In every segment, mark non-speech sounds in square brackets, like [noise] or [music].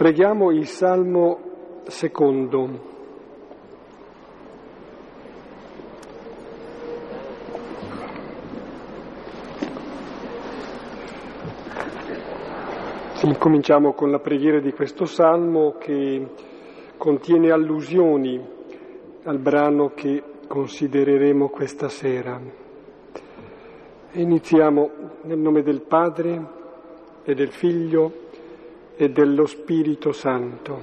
Preghiamo il Salmo secondo. Incominciamo con la preghiera di questo salmo che contiene allusioni al brano che considereremo questa sera. Iniziamo nel nome del Padre e del Figlio e dello Spirito Santo.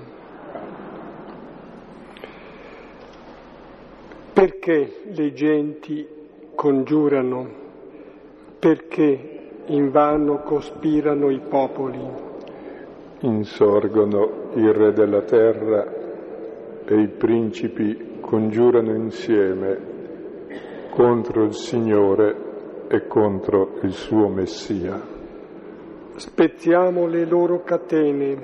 Perché le genti congiurano? Perché invano cospirano i popoli? Insorgono il Re della terra e i principi congiurano insieme contro il Signore e contro il suo Messia. Spezziamo le loro catene,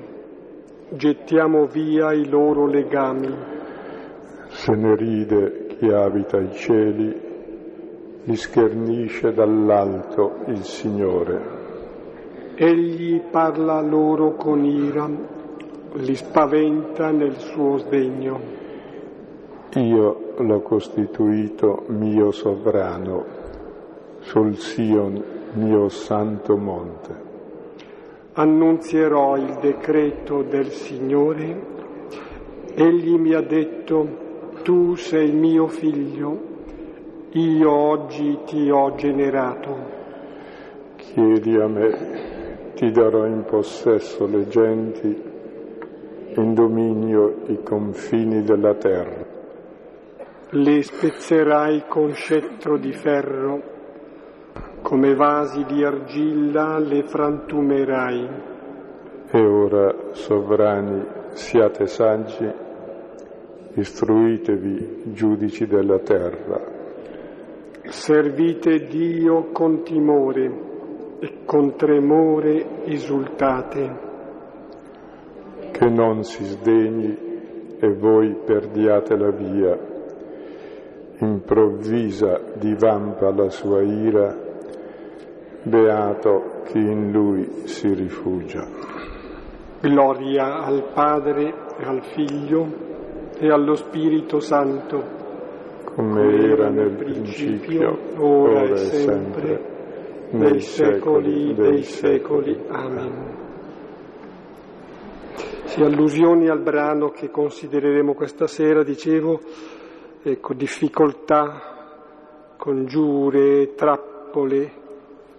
gettiamo via i loro legami. Se ne ride chi abita i cieli, li schernisce dall'alto il Signore. Egli parla loro con ira, li spaventa nel suo sdegno. Io l'ho costituito mio sovrano sul Sion, mio santo monte. Annunzierò il decreto del Signore. Egli mi ha detto, tu sei mio figlio, io oggi ti ho generato. Chiedi a me ti darò in possesso le genti, in dominio i confini della terra. Le spezzerai con scettro di ferro, come vasi di argilla le frantumerai. E ora, sovrani, siate saggi, istruitevi, giudici della terra. Servite Dio con timore e con tremore esultate. Che non si sdegni e voi perdiate la via. Improvvisa divampa la sua ira, beato chi in lui si rifugia. Gloria al Padre e al Figlio e allo Spirito Santo, come era nel principio, ora e sempre nei secoli dei secoli. Amen. Sì, allusioni al brano che considereremo questa sera, dicevo, ecco, difficoltà, congiure, trappole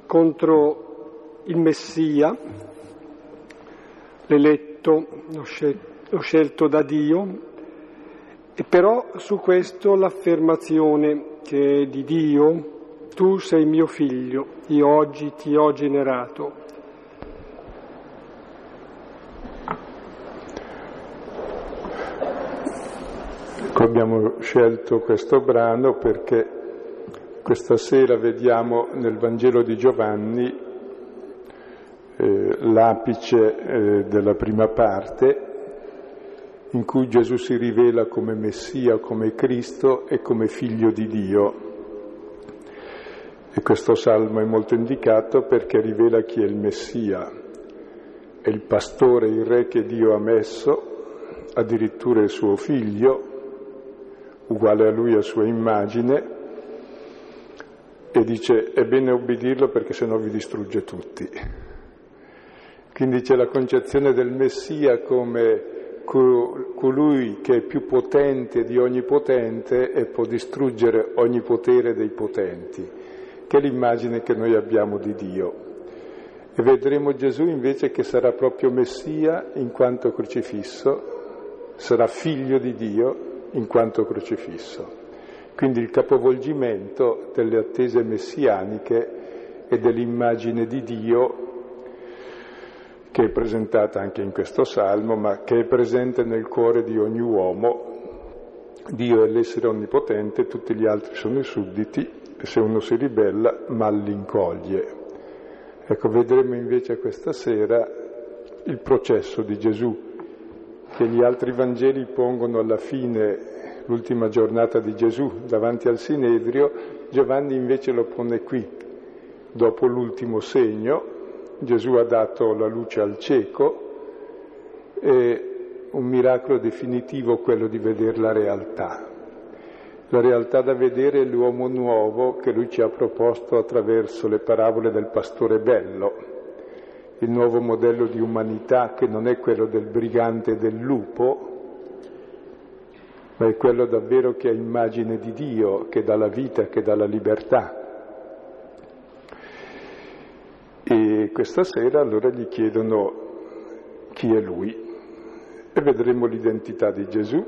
contro il Messia, l'eletto, lo scelto da Dio, e però su questo l'affermazione che è di Dio, tu sei mio figlio, io oggi ti ho generato. Ecco, abbiamo scelto questo brano perché questa sera vediamo nel Vangelo di Giovanni eh, l'apice eh, della prima parte in cui Gesù si rivela come Messia, come Cristo e come figlio di Dio. E questo salmo è molto indicato perché rivela chi è il Messia, è il pastore, il re che Dio ha messo, addirittura il suo figlio, uguale a lui a sua immagine, e dice è bene ubbidirlo perché sennò vi distrugge tutti. Quindi c'è la concezione del Messia come colui che è più potente di ogni potente e può distruggere ogni potere dei potenti che è l'immagine che noi abbiamo di Dio. E vedremo Gesù invece che sarà proprio Messia in quanto crocifisso, sarà figlio di Dio in quanto crocifisso. Quindi il capovolgimento delle attese messianiche e dell'immagine di Dio che è presentata anche in questo salmo, ma che è presente nel cuore di ogni uomo. Dio è l'essere onnipotente, tutti gli altri sono i sudditi e se uno si ribella mal l'incoglie. Ecco, vedremo invece questa sera il processo di Gesù, che gli altri Vangeli pongono alla fine l'ultima giornata di Gesù davanti al Sinedrio, Giovanni invece lo pone qui. Dopo l'ultimo segno, Gesù ha dato la luce al cieco è un miracolo definitivo quello di vedere la realtà. La realtà da vedere è l'uomo nuovo che lui ci ha proposto attraverso le parabole del pastore bello, il nuovo modello di umanità che non è quello del brigante e del lupo, ma è quello davvero che ha immagine di Dio, che dà la vita, che dà la libertà. E questa sera allora gli chiedono chi è lui e vedremo l'identità di Gesù,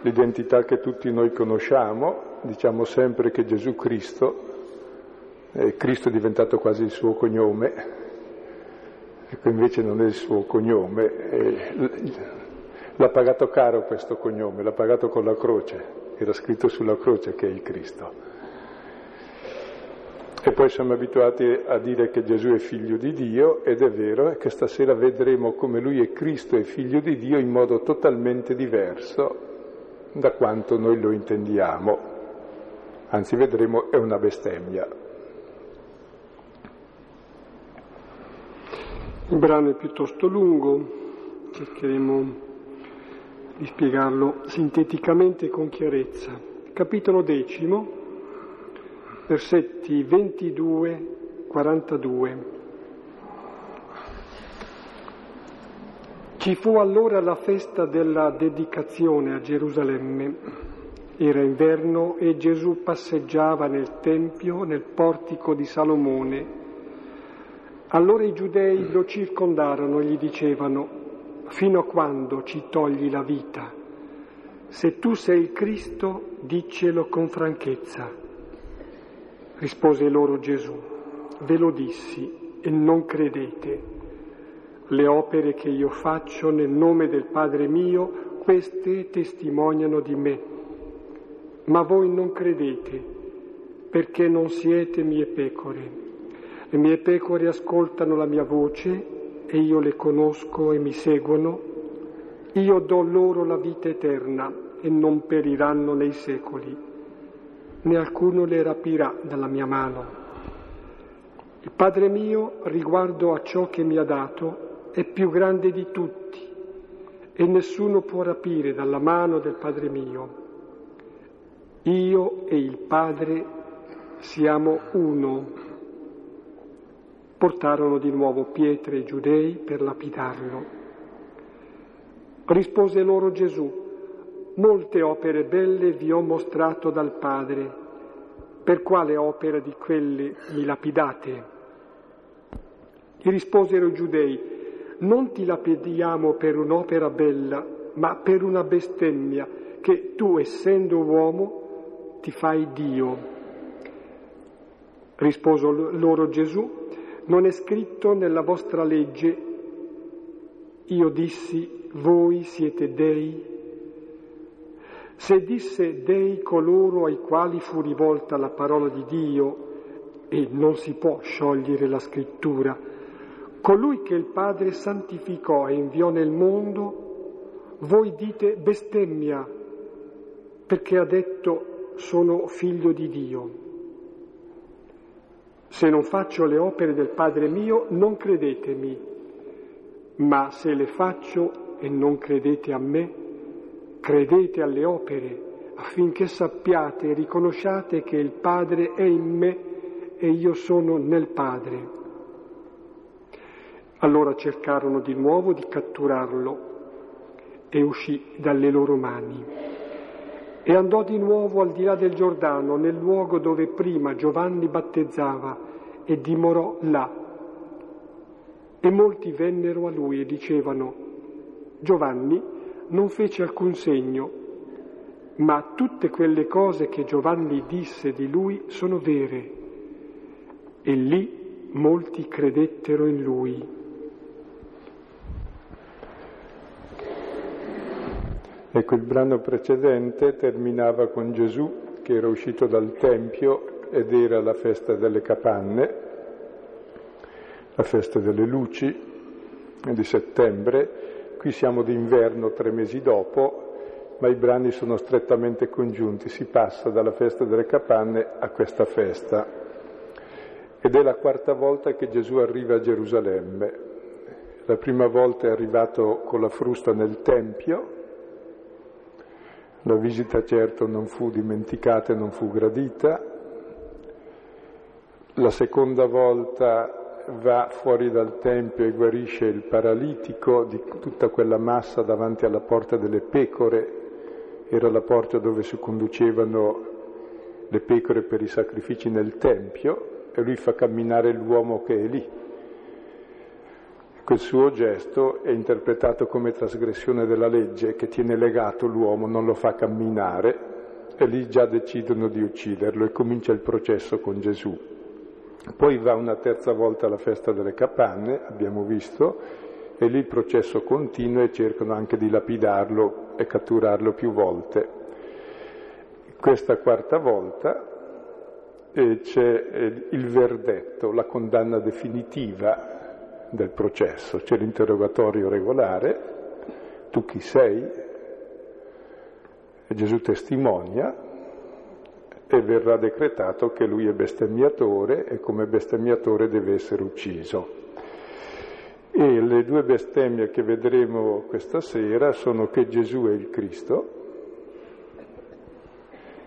l'identità che tutti noi conosciamo, diciamo sempre che Gesù Cristo, eh, Cristo è diventato quasi il suo cognome, ecco invece non è il suo cognome, eh, l'ha pagato caro questo cognome, l'ha pagato con la croce, era scritto sulla croce che è il Cristo. E poi siamo abituati a dire che Gesù è figlio di Dio ed è vero e che stasera vedremo come lui è Cristo e figlio di Dio in modo totalmente diverso da quanto noi lo intendiamo. Anzi, vedremo è una bestemmia. Il brano è piuttosto lungo, cercheremo di spiegarlo sinteticamente e con chiarezza. Capitolo decimo, versetti 22-42. Ci fu allora la festa della dedicazione a Gerusalemme. Era inverno e Gesù passeggiava nel Tempio, nel portico di Salomone. Allora i giudei lo circondarono e gli dicevano, fino a quando ci togli la vita? Se tu sei il Cristo, diccelo con franchezza. Rispose loro Gesù, ve lo dissi e non credete. Le opere che io faccio nel nome del Padre mio, queste testimoniano di me. Ma voi non credete, perché non siete mie pecore. Le mie pecore ascoltano la mia voce e io le conosco e mi seguono. Io do loro la vita eterna e non periranno nei secoli né alcuno le rapirà dalla mia mano. Il Padre mio, riguardo a ciò che mi ha dato, è più grande di tutti e nessuno può rapire dalla mano del Padre mio. Io e il Padre siamo uno. Portarono di nuovo pietre ai giudei per lapidarlo. Rispose loro Gesù, molte opere belle vi ho mostrato dal Padre, per quale opera di quelle mi lapidate? Gli risposero i giudei, non ti lapidiamo per un'opera bella, ma per una bestemmia, che tu, essendo uomo, ti fai Dio. Rispose loro Gesù, non è scritto nella vostra legge, io dissi, voi siete dei se disse dei coloro ai quali fu rivolta la parola di Dio, e non si può sciogliere la scrittura, colui che il Padre santificò e inviò nel mondo, voi dite bestemmia, perché ha detto sono figlio di Dio. Se non faccio le opere del Padre mio, non credetemi, ma se le faccio e non credete a me, Credete alle opere affinché sappiate e riconosciate che il Padre è in me e io sono nel Padre. Allora cercarono di nuovo di catturarlo e uscì dalle loro mani. E andò di nuovo al di là del Giordano, nel luogo dove prima Giovanni battezzava, e dimorò là. E molti vennero a lui e dicevano, Giovanni non fece alcun segno, ma tutte quelle cose che Giovanni disse di lui sono vere e lì molti credettero in lui. Ecco, il brano precedente terminava con Gesù che era uscito dal Tempio ed era la festa delle capanne, la festa delle luci di settembre, Qui siamo d'inverno tre mesi dopo, ma i brani sono strettamente congiunti, si passa dalla festa delle capanne a questa festa. Ed è la quarta volta che Gesù arriva a Gerusalemme. La prima volta è arrivato con la frusta nel Tempio, la visita certo non fu dimenticata e non fu gradita, la seconda volta va fuori dal Tempio e guarisce il paralitico di tutta quella massa davanti alla porta delle pecore, era la porta dove si conducevano le pecore per i sacrifici nel Tempio e lui fa camminare l'uomo che è lì. Quel suo gesto è interpretato come trasgressione della legge che tiene legato l'uomo, non lo fa camminare e lì già decidono di ucciderlo e comincia il processo con Gesù. Poi va una terza volta alla festa delle capanne, abbiamo visto, e lì il processo continua e cercano anche di lapidarlo e catturarlo più volte. Questa quarta volta eh, c'è eh, il verdetto, la condanna definitiva del processo, c'è l'interrogatorio regolare, tu chi sei? E Gesù testimonia e verrà decretato che lui è bestemmiatore e come bestemmiatore deve essere ucciso. E le due bestemmie che vedremo questa sera sono che Gesù è il Cristo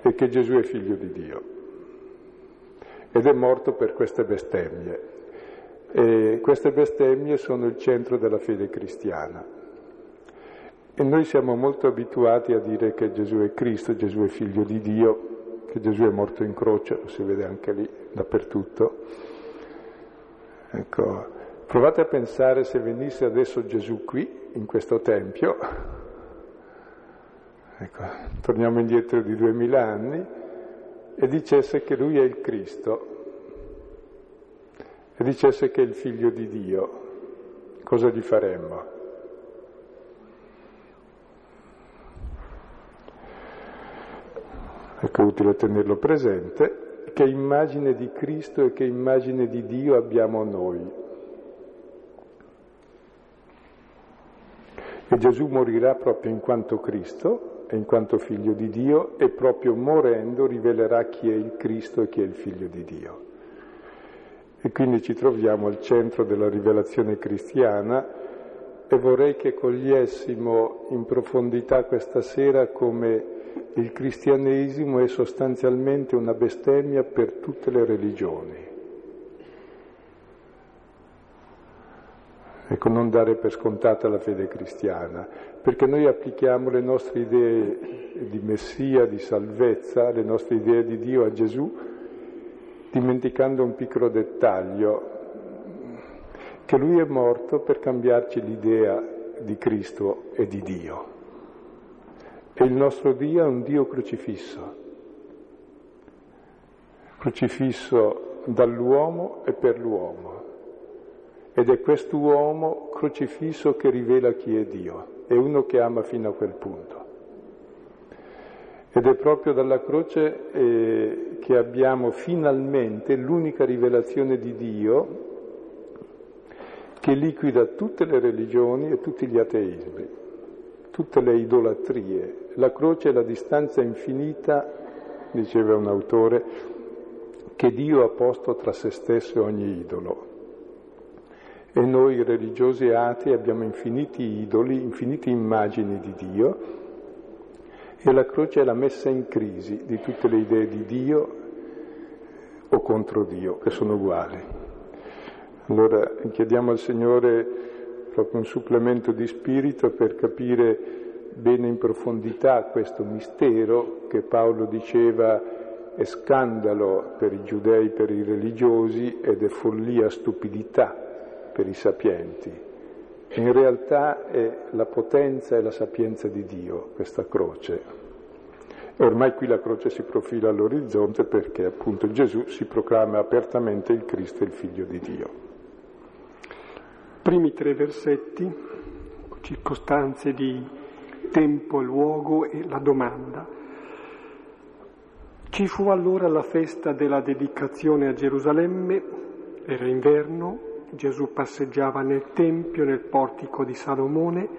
e che Gesù è figlio di Dio ed è morto per queste bestemmie. E queste bestemmie sono il centro della fede cristiana. E noi siamo molto abituati a dire che Gesù è Cristo, Gesù è figlio di Dio, che Gesù è morto in croce, lo si vede anche lì, dappertutto. Ecco, provate a pensare se venisse adesso Gesù qui, in questo Tempio, ecco, torniamo indietro di duemila anni, e dicesse che lui è il Cristo, e dicesse che è il figlio di Dio, cosa gli faremmo? Ecco, è utile tenerlo presente, che immagine di Cristo e che immagine di Dio abbiamo noi. E Gesù morirà proprio in quanto Cristo e in quanto figlio di Dio e proprio morendo rivelerà chi è il Cristo e chi è il figlio di Dio. E quindi ci troviamo al centro della rivelazione cristiana e vorrei che cogliessimo in profondità questa sera come il cristianesimo è sostanzialmente una bestemmia per tutte le religioni. Ecco, non dare per scontata la fede cristiana, perché noi applichiamo le nostre idee di Messia, di salvezza, le nostre idee di Dio a Gesù, dimenticando un piccolo dettaglio, che Lui è morto per cambiarci l'idea di Cristo e di Dio. E il nostro Dio è un Dio crocifisso, crocifisso dall'uomo e per l'uomo. Ed è quest'uomo crocifisso che rivela chi è Dio, è uno che ama fino a quel punto. Ed è proprio dalla croce eh, che abbiamo finalmente l'unica rivelazione di Dio che liquida tutte le religioni e tutti gli ateismi, tutte le idolatrie. La croce è la distanza infinita, diceva un autore, che Dio ha posto tra se stesso e ogni idolo. E noi religiosi atei abbiamo infiniti idoli, infinite immagini di Dio e la croce è la messa in crisi di tutte le idee di Dio o contro Dio, che sono uguali. Allora chiediamo al Signore proprio un supplemento di spirito per capire bene in profondità questo mistero che Paolo diceva è scandalo per i giudei, per i religiosi ed è follia, stupidità per i sapienti. In realtà è la potenza e la sapienza di Dio questa croce. E ormai qui la croce si profila all'orizzonte perché appunto Gesù si proclama apertamente il Cristo, il Figlio di Dio. Primi tre versetti, circostanze di tempo, luogo e la domanda. Ci fu allora la festa della dedicazione a Gerusalemme, era inverno, Gesù passeggiava nel Tempio, nel portico di Salomone,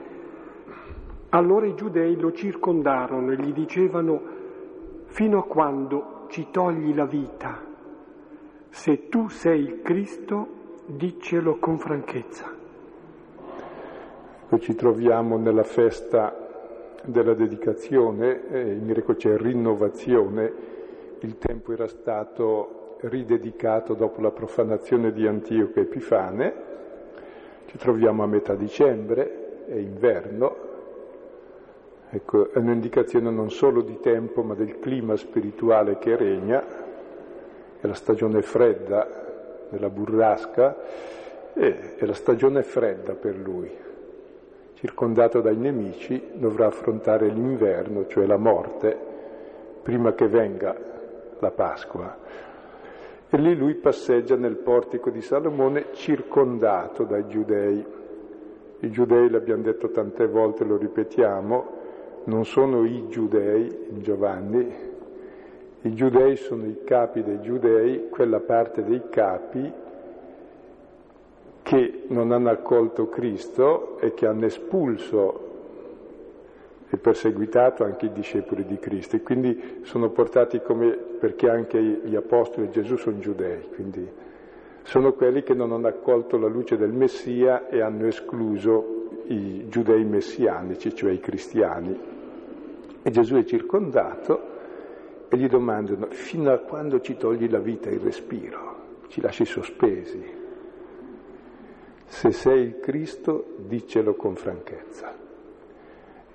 allora i giudei lo circondarono e gli dicevano, fino a quando ci togli la vita? Se tu sei il Cristo, diccelo con franchezza. Ecco, ci troviamo nella festa della dedicazione, eh, in greco c'è rinnovazione, il tempo era stato ridedicato dopo la profanazione di Antioco Epifane, ci troviamo a metà dicembre, è inverno, ecco, è un'indicazione non solo di tempo ma del clima spirituale che regna, è la stagione fredda della burrasca, e è la stagione fredda per lui, circondato dai nemici, dovrà affrontare l'inverno, cioè la morte, prima che venga la Pasqua. E lì lui passeggia nel portico di Salomone circondato dai giudei. I giudei, l'abbiamo detto tante volte, lo ripetiamo, non sono i giudei in Giovanni, i giudei sono i capi dei giudei, quella parte dei capi che non hanno accolto Cristo e che hanno espulso e perseguitato anche i discepoli di Cristo e quindi sono portati come, perché anche gli apostoli di Gesù sono giudei, quindi sono quelli che non hanno accolto la luce del Messia e hanno escluso i giudei messianici, cioè i cristiani. E Gesù è circondato e gli domandano fino a quando ci togli la vita e il respiro, ci lasci sospesi. Se sei il Cristo, dicelo con franchezza.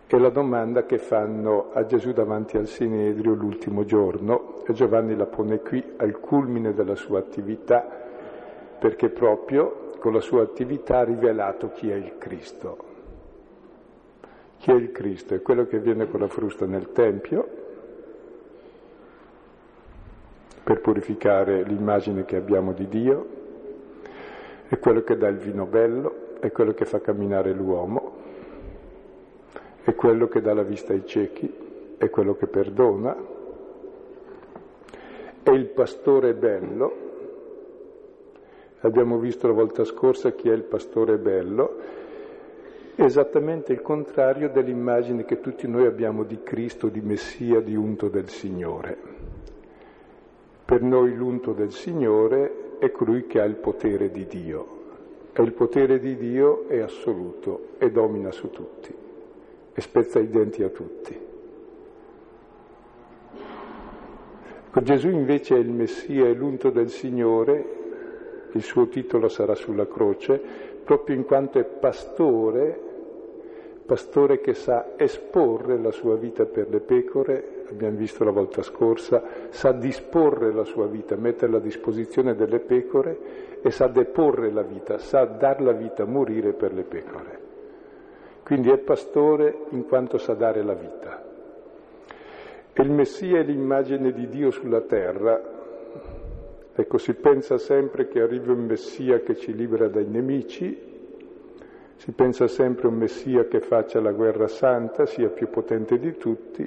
È la domanda che fanno a Gesù davanti al Sinedrio l'ultimo giorno e Giovanni la pone qui al culmine della sua attività perché proprio con la sua attività ha rivelato chi è il Cristo. Chi è il Cristo? È quello che viene con la frusta nel Tempio per purificare l'immagine che abbiamo di Dio, è quello che dà il vino bello, è quello che fa camminare l'uomo, è quello che dà la vista ai ciechi, è quello che perdona, è il pastore bello. Abbiamo visto la volta scorsa chi è il pastore bello, esattamente il contrario dell'immagine che tutti noi abbiamo di Cristo, di Messia, di unto del Signore. Per noi l'unto del Signore è colui che ha il potere di Dio. E il potere di Dio è assoluto e domina su tutti e spezza i denti a tutti. Ecco, Gesù invece è il Messia, è l'unto del Signore, il suo titolo sarà sulla croce, proprio in quanto è pastore pastore che sa esporre la sua vita per le pecore, abbiamo visto la volta scorsa, sa disporre la sua vita, metterla a disposizione delle pecore e sa deporre la vita, sa dar la vita, morire per le pecore. Quindi è pastore in quanto sa dare la vita. E il Messia è l'immagine di Dio sulla terra. Ecco, si pensa sempre che arrivi un Messia che ci libera dai nemici, si pensa sempre un Messia che faccia la guerra santa, sia più potente di tutti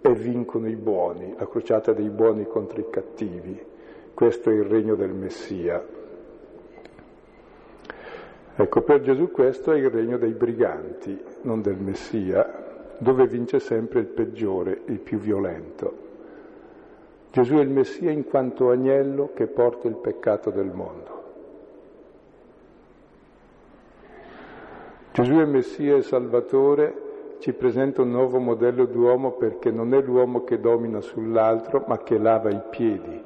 e vincono i buoni, la crociata dei buoni contro i cattivi. Questo è il regno del Messia. Ecco, per Gesù questo è il regno dei briganti, non del Messia, dove vince sempre il peggiore, il più violento. Gesù è il Messia in quanto agnello che porta il peccato del mondo. Gesù è Messia e Salvatore, ci presenta un nuovo modello d'uomo perché non è l'uomo che domina sull'altro, ma che lava i piedi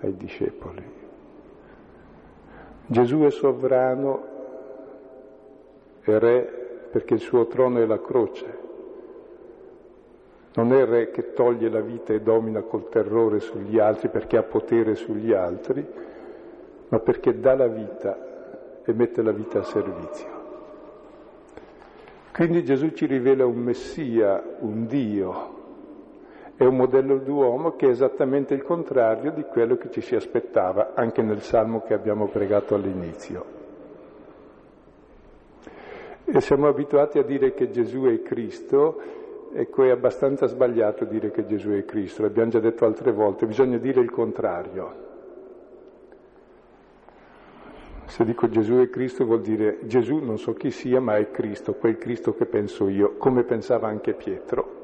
ai discepoli. Gesù è sovrano e re perché il suo trono è la croce. Non è re che toglie la vita e domina col terrore sugli altri perché ha potere sugli altri, ma perché dà la vita e mette la vita a servizio. Quindi Gesù ci rivela un Messia, un Dio, è un modello d'uomo che è esattamente il contrario di quello che ci si aspettava anche nel salmo che abbiamo pregato all'inizio. Siamo abituati a dire che Gesù è Cristo, ecco è abbastanza sbagliato dire che Gesù è Cristo, l'abbiamo già detto altre volte, bisogna dire il contrario. Se dico Gesù è Cristo vuol dire Gesù non so chi sia, ma è Cristo, quel Cristo che penso io, come pensava anche Pietro.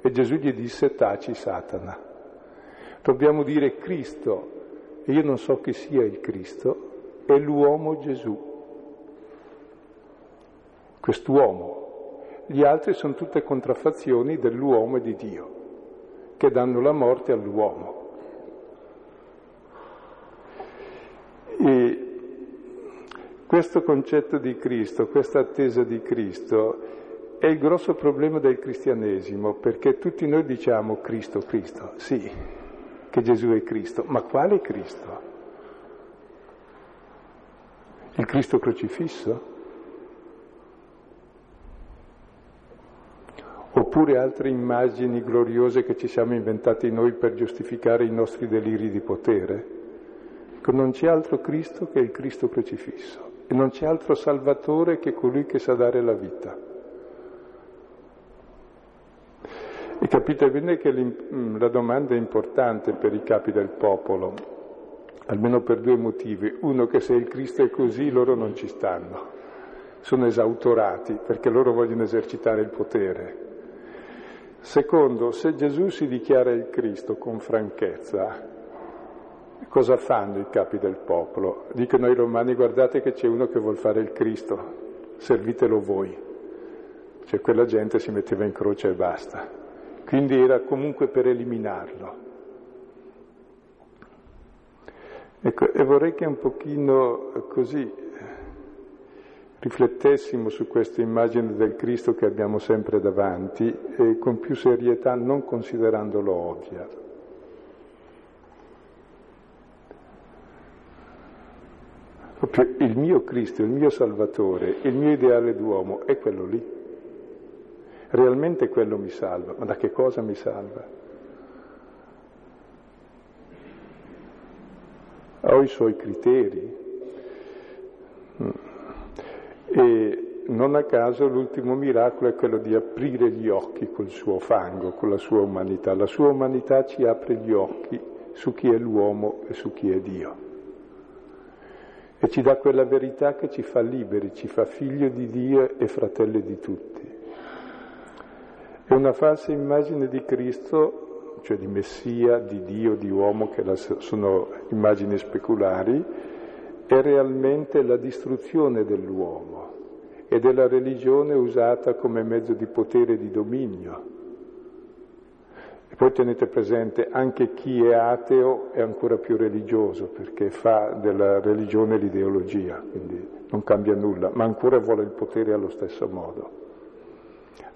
E Gesù gli disse taci Satana. Dobbiamo dire Cristo, e io non so chi sia il Cristo, è l'uomo Gesù. Quest'uomo. Gli altri sono tutte contraffazioni dell'uomo e di Dio, che danno la morte all'uomo. E questo concetto di Cristo, questa attesa di Cristo è il grosso problema del cristianesimo, perché tutti noi diciamo Cristo, Cristo, sì, che Gesù è Cristo, ma quale Cristo? Il Cristo crocifisso? Oppure altre immagini gloriose che ci siamo inventati noi per giustificare i nostri deliri di potere? Non c'è altro Cristo che il Cristo crocifisso e non c'è altro Salvatore che colui che sa dare la vita. E capite bene che mm, la domanda è importante per i capi del popolo, almeno per due motivi. Uno, che se il Cristo è così loro non ci stanno, sono esautorati perché loro vogliono esercitare il potere. Secondo, se Gesù si dichiara il Cristo con franchezza, Cosa fanno i capi del popolo? Dicono ai romani guardate che c'è uno che vuol fare il Cristo, servitelo voi. Cioè quella gente si metteva in croce e basta. Quindi era comunque per eliminarlo. Ecco, e vorrei che un pochino eh, così riflettessimo su questa immagine del Cristo che abbiamo sempre davanti e con più serietà, non considerandolo ovvia. Proprio il mio Cristo, il mio Salvatore, il mio ideale d'uomo è quello lì. Realmente quello mi salva, ma da che cosa mi salva? Ho i suoi criteri. E non a caso l'ultimo miracolo è quello di aprire gli occhi col suo fango, con la sua umanità. La sua umanità ci apre gli occhi su chi è l'uomo e su chi è Dio e ci dà quella verità che ci fa liberi, ci fa figlio di Dio e fratelli di tutti. È una falsa immagine di Cristo, cioè di Messia, di Dio, di uomo, che sono immagini speculari, è realmente la distruzione dell'uomo e della religione usata come mezzo di potere e di dominio e poi tenete presente, anche chi è ateo è ancora più religioso perché fa della religione l'ideologia, quindi non cambia nulla, ma ancora vuole il potere allo stesso modo.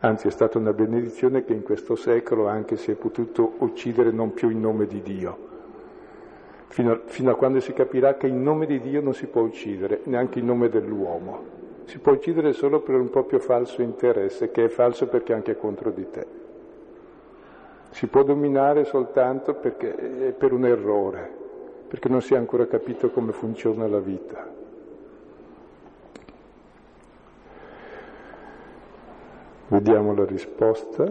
Anzi è stata una benedizione che in questo secolo anche si è potuto uccidere non più in nome di Dio, fino a, fino a quando si capirà che in nome di Dio non si può uccidere, neanche in nome dell'uomo. Si può uccidere solo per un proprio falso interesse, che è falso perché è anche contro di te. Si può dominare soltanto perché, per un errore, perché non si è ancora capito come funziona la vita. Vediamo la risposta.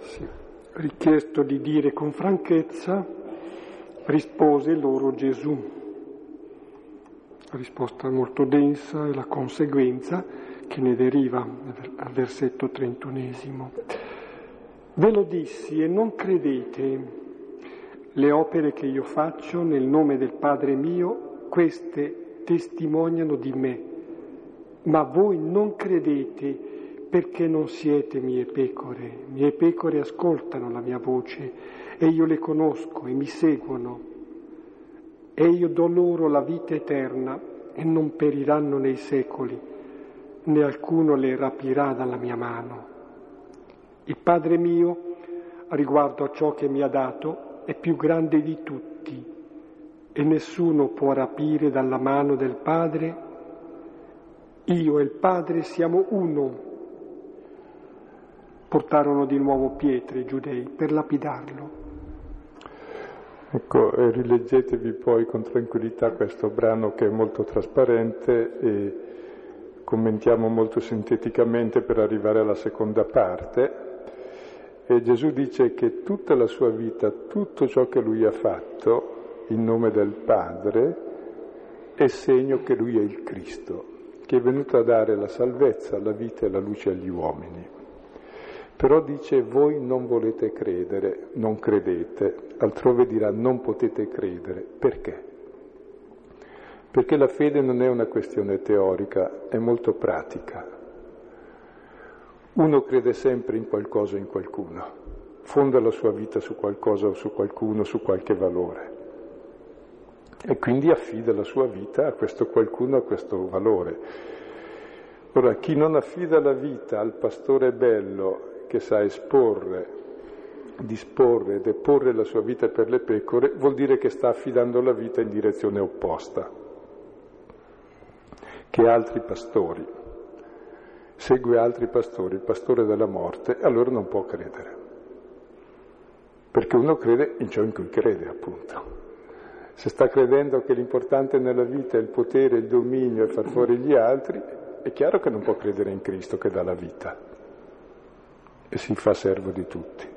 Sì. Richiesto di dire con franchezza, rispose loro Gesù. La risposta molto densa e la conseguenza che ne deriva al versetto trentunesimo. Ve lo dissi e non credete. Le opere che io faccio nel nome del Padre mio, queste testimoniano di me, ma voi non credete perché non siete mie pecore. Mie pecore ascoltano la mia voce e io le conosco e mi seguono. E io do loro la vita eterna e non periranno nei secoli, né alcuno le rapirà dalla mia mano. Il Padre mio, riguardo a ciò che mi ha dato, è più grande di tutti e nessuno può rapire dalla mano del Padre. Io e il Padre siamo uno. Portarono di nuovo pietre i giudei per lapidarlo. Ecco, rileggetevi poi con tranquillità questo brano che è molto trasparente e commentiamo molto sinteticamente per arrivare alla seconda parte. E Gesù dice che tutta la sua vita, tutto ciò che lui ha fatto in nome del Padre, è segno che lui è il Cristo, che è venuto a dare la salvezza, la vita e la luce agli uomini. Però dice voi non volete credere, non credete, altrove dirà non potete credere. Perché? Perché la fede non è una questione teorica, è molto pratica. Uno crede sempre in qualcosa o in qualcuno, fonda la sua vita su qualcosa o su qualcuno, su qualche valore. E quindi affida la sua vita a questo qualcuno, a questo valore. Ora, chi non affida la vita al pastore bello che sa esporre, disporre ed eporre la sua vita per le pecore, vuol dire che sta affidando la vita in direzione opposta, che altri pastori segue altri pastori, il pastore della morte, allora non può credere. Perché uno crede in ciò in cui crede, appunto. Se sta credendo che l'importante nella vita è il potere, il dominio e far fuori gli altri, è chiaro che non può credere in Cristo che dà la vita e si fa servo di tutti.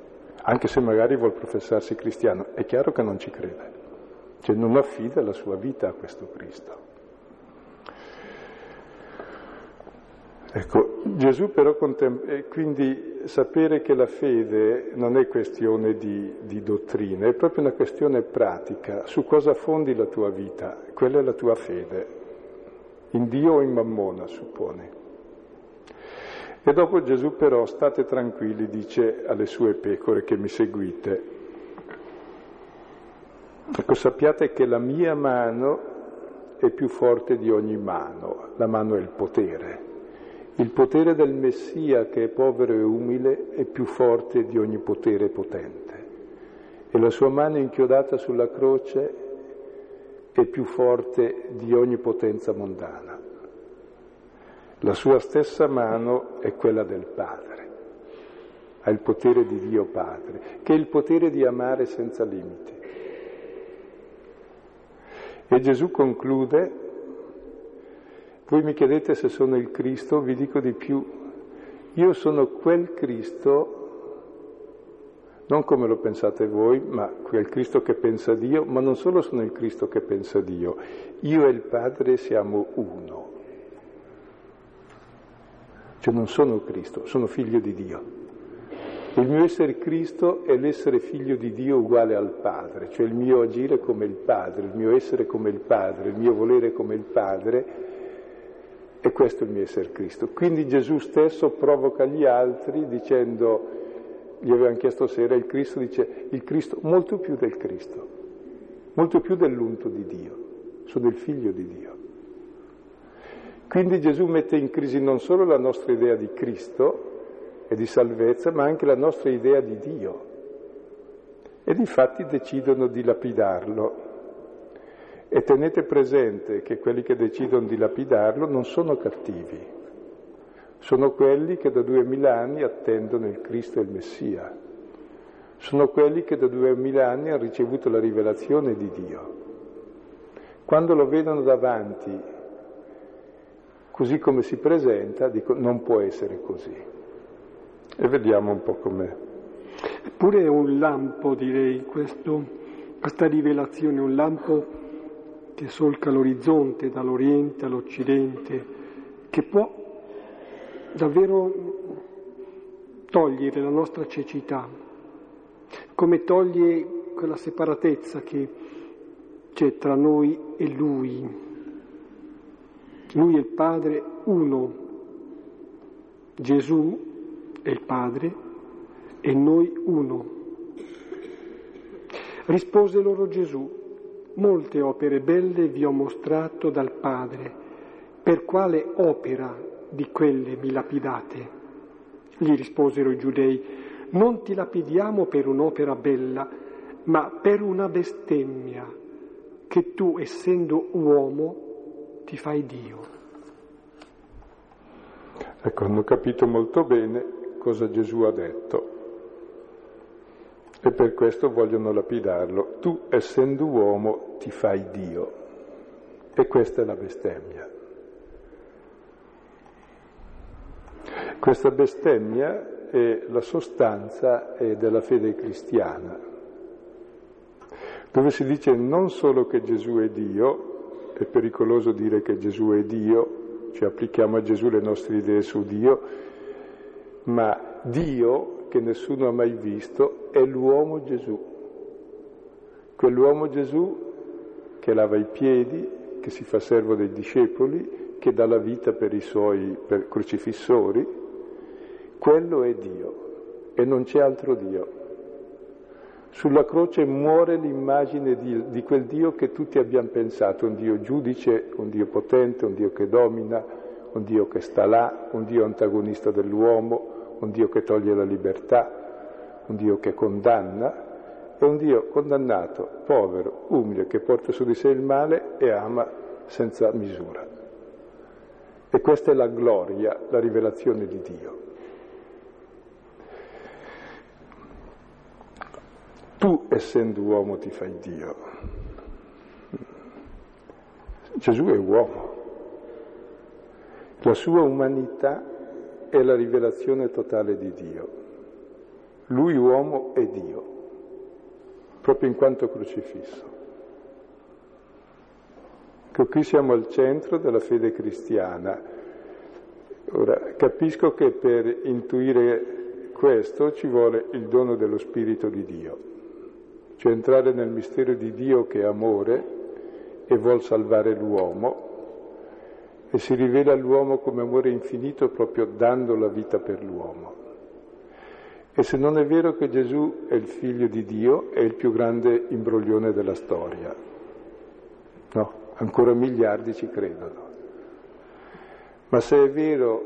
Anche se magari vuol professarsi cristiano, è chiaro che non ci crede. Cioè non affida la sua vita a questo Cristo. Ecco, Gesù però contempla, quindi sapere che la fede non è questione di, di, dottrina, è proprio una questione pratica, su cosa fondi la tua vita, quella è la tua fede, in Dio o in Mammona, suppone. E dopo Gesù però state tranquilli, dice alle sue pecore che mi seguite. Ecco, sappiate che la mia mano è più forte di ogni mano, la mano è il potere. Il potere del Messia che è povero e umile è più forte di ogni potere potente e la sua mano inchiodata sulla croce è più forte di ogni potenza mondana. La sua stessa mano è quella del Padre, ha il potere di Dio Padre, che è il potere di amare senza limiti. E Gesù conclude voi mi chiedete se sono il Cristo, vi dico di più. Io sono quel Cristo, non come lo pensate voi, ma quel Cristo che pensa Dio, ma non solo sono il Cristo che pensa Dio, io e il Padre siamo uno. Cioè non sono Cristo, sono figlio di Dio. Il mio essere Cristo è l'essere figlio di Dio uguale al Padre, cioè il mio agire come il Padre, il mio essere come il Padre, il mio volere come il Padre, e questo è il mio essere Cristo. Quindi Gesù stesso provoca gli altri dicendo, gli avevano chiesto se era il Cristo, dice il Cristo, molto più del Cristo, molto più dell'unto di Dio, sono il figlio di Dio. Quindi Gesù mette in crisi non solo la nostra idea di Cristo e di salvezza, ma anche la nostra idea di Dio. E di fatti decidono di lapidarlo e tenete presente che quelli che decidono di lapidarlo non sono cattivi, sono quelli che da duemila anni attendono il Cristo e il Messia, sono quelli che da duemila anni hanno ricevuto la rivelazione di Dio. Quando lo vedono davanti, così come si presenta, dico non può essere così. E vediamo un po' com'è. Eppure è un lampo, direi, questo, questa rivelazione, un lampo che solca l'orizzonte dall'Oriente all'Occidente, che può davvero togliere la nostra cecità, come toglie quella separatezza che c'è tra noi e Lui. Lui è il Padre uno, Gesù è il Padre e noi uno. Rispose loro Gesù, molte opere belle vi ho mostrato dal Padre, per quale opera di quelle mi lapidate? Gli risposero i giudei, non ti lapidiamo per un'opera bella, ma per una bestemmia, che tu, essendo uomo, ti fai Dio. Ecco, hanno capito molto bene cosa Gesù ha detto e per questo vogliono lapidarlo. Tu, essendo uomo, ti fai Dio. E questa è la bestemmia. Questa bestemmia è la sostanza della fede cristiana, dove si dice non solo che Gesù è Dio, è pericoloso dire che Gesù è Dio, ci applichiamo a Gesù le nostre idee su Dio, ma Dio che nessuno ha mai visto è l'uomo Gesù. Quell'uomo Gesù che lava i piedi, che si fa servo dei discepoli, che dà la vita per i suoi per crocifissori, Quello è Dio e non c'è altro Dio. Sulla croce muore l'immagine di, di, quel Dio che tutti abbiamo pensato, un Dio giudice, un Dio potente, un Dio che domina, un Dio che sta là, un Dio antagonista dell'uomo, un Dio che toglie la libertà, un Dio che condanna, è un Dio condannato, povero, umile, che porta su di sé il male e ama senza misura. E questa è la gloria, la rivelazione di Dio. Tu, essendo uomo, ti fai Dio. Gesù è uomo. La sua umanità è la rivelazione totale di Dio. Lui uomo è Dio proprio in quanto crocifisso. Ecco, qui siamo al centro della fede cristiana. Ora, capisco che per intuire questo ci vuole il dono dello Spirito di Dio, cioè entrare nel mistero di Dio che è amore e vuol salvare l'uomo e si rivela all'uomo come amore infinito proprio dando la vita per l'uomo. E se non è vero che Gesù è il figlio di Dio, è il più grande imbroglione della storia. No, ancora miliardi ci credono. Ma se è vero,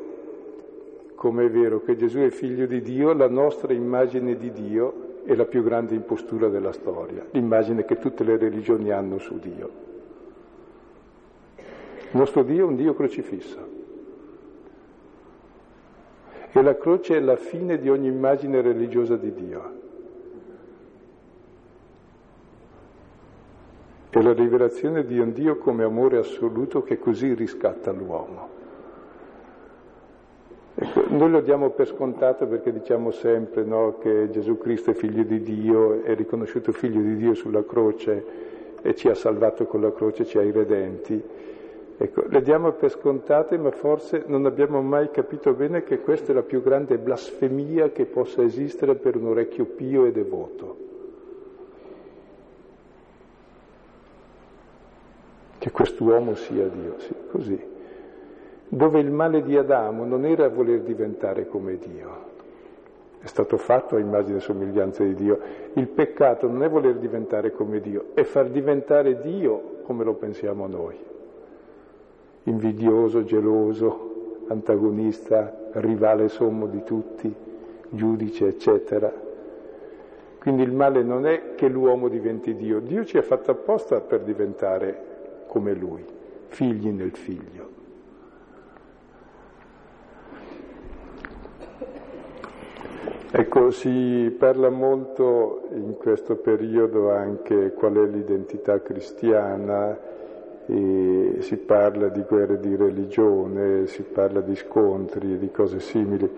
come è vero, che Gesù è figlio di Dio, la nostra immagine di Dio è la più grande impostura della storia, l'immagine che tutte le religioni hanno su Dio. Il nostro Dio è un Dio crocifisso. E la croce è la fine di ogni immagine religiosa di Dio. È la rivelazione di un Dio come amore assoluto che così riscatta l'uomo. Ecco, noi lo diamo per scontato perché diciamo sempre no, che Gesù Cristo è figlio di Dio, è riconosciuto figlio di Dio sulla croce e ci ha salvato con la croce, ci ha i redenti. Ecco, le diamo per scontate, ma forse non abbiamo mai capito bene che questa è la più grande blasfemia che possa esistere per un orecchio pio e devoto. Che quest'uomo sia Dio, sì, così. Dove il male di Adamo non era voler diventare come Dio, è stato fatto a immagine e somiglianza di Dio. Il peccato non è voler diventare come Dio, è far diventare Dio come lo pensiamo noi invidioso, geloso, antagonista, rivale sommo di tutti, giudice, eccetera. Quindi il male non è che l'uomo diventi Dio, Dio ci ha fatto apposta per diventare come Lui, figli nel figlio. Ecco, si parla molto in questo periodo anche qual è l'identità cristiana, si parla di guerre di religione, si parla di scontri e di cose simili.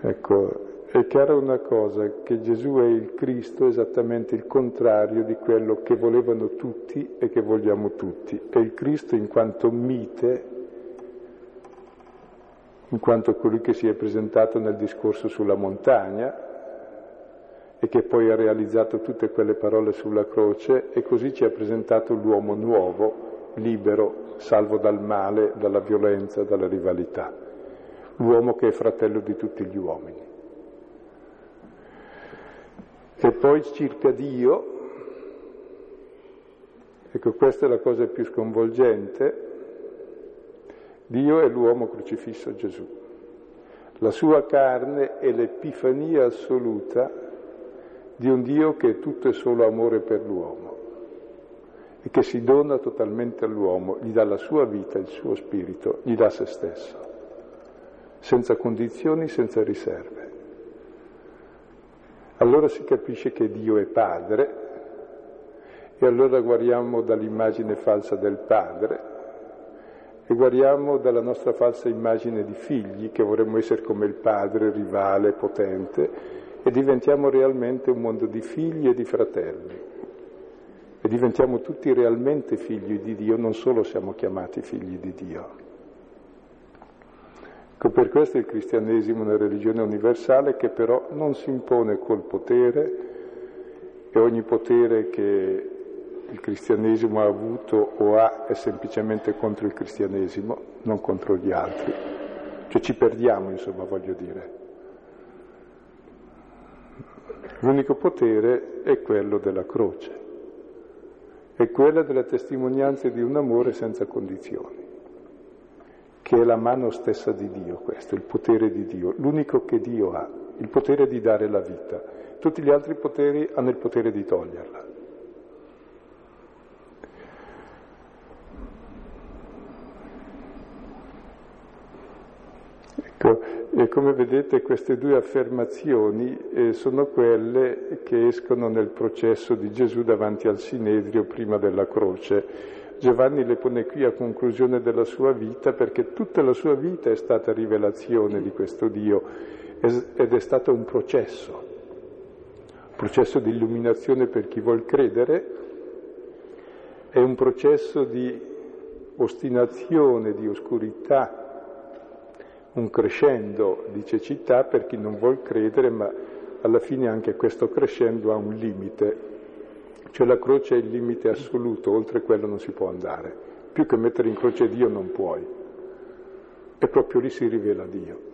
Ecco, è chiara una cosa, che Gesù è il Cristo esattamente il contrario di quello che volevano tutti e che vogliamo tutti. È il Cristo in quanto mite, in quanto colui che si è presentato nel discorso sulla montagna, e che poi ha realizzato tutte quelle parole sulla croce e così ci ha presentato l'uomo nuovo, libero, salvo dal male, dalla violenza, dalla rivalità, l'uomo che è fratello di tutti gli uomini. E poi circa Dio, ecco questa è la cosa più sconvolgente, Dio è l'uomo crocifisso Gesù. La sua carne è l'epifania assoluta di un Dio che è tutto e solo amore per l'uomo e che si dona totalmente all'uomo, gli dà la sua vita, il suo spirito, gli dà se stesso, senza condizioni, senza riserve. Allora si capisce che Dio è padre e allora guariamo dall'immagine falsa del padre e guariamo dalla nostra falsa immagine di figli che vorremmo essere come il padre, rivale, potente e diventiamo realmente un mondo di figli e di fratelli. E diventiamo tutti realmente figli di Dio, non solo siamo chiamati figli di Dio. Ecco, per questo il cristianesimo è una religione universale che però non si impone col potere e ogni potere che il cristianesimo ha avuto o ha è semplicemente contro il cristianesimo, non contro gli altri. Cioè ci perdiamo, insomma, voglio dire. L'unico potere è quello della croce, è quella della testimonianza di un amore senza condizioni, che è la mano stessa di Dio, questo, il potere di Dio, l'unico che Dio ha, il potere di dare la vita. Tutti gli altri poteri hanno il potere di toglierla. Ecco, e come vedete queste due affermazioni eh, sono quelle che escono nel processo di Gesù davanti al Sinedrio prima della croce. Giovanni le pone qui a conclusione della sua vita perché tutta la sua vita è stata rivelazione di questo Dio ed è stato un processo, un processo di illuminazione per chi vuol credere, è un processo di ostinazione, di oscurità, un crescendo di cecità per chi non vuol credere, ma alla fine anche questo crescendo ha un limite, cioè la croce è il limite assoluto, oltre quello non si può andare. Più che mettere in croce Dio non puoi. E proprio lì si rivela Dio.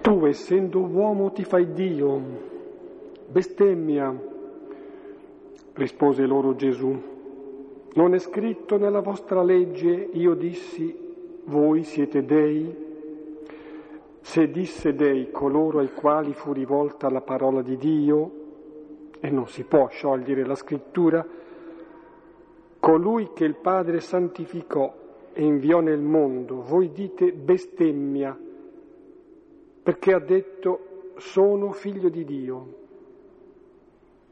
Tu, essendo uomo, ti fai Dio, bestemmia, rispose loro Gesù. Non è scritto nella vostra legge, io dissi, voi siete dei? Se disse dei coloro ai quali fu rivolta la parola di Dio, e non si può sciogliere la scrittura, colui che il Padre santificò e inviò nel mondo, voi dite bestemmia, perché ha detto sono figlio di Dio.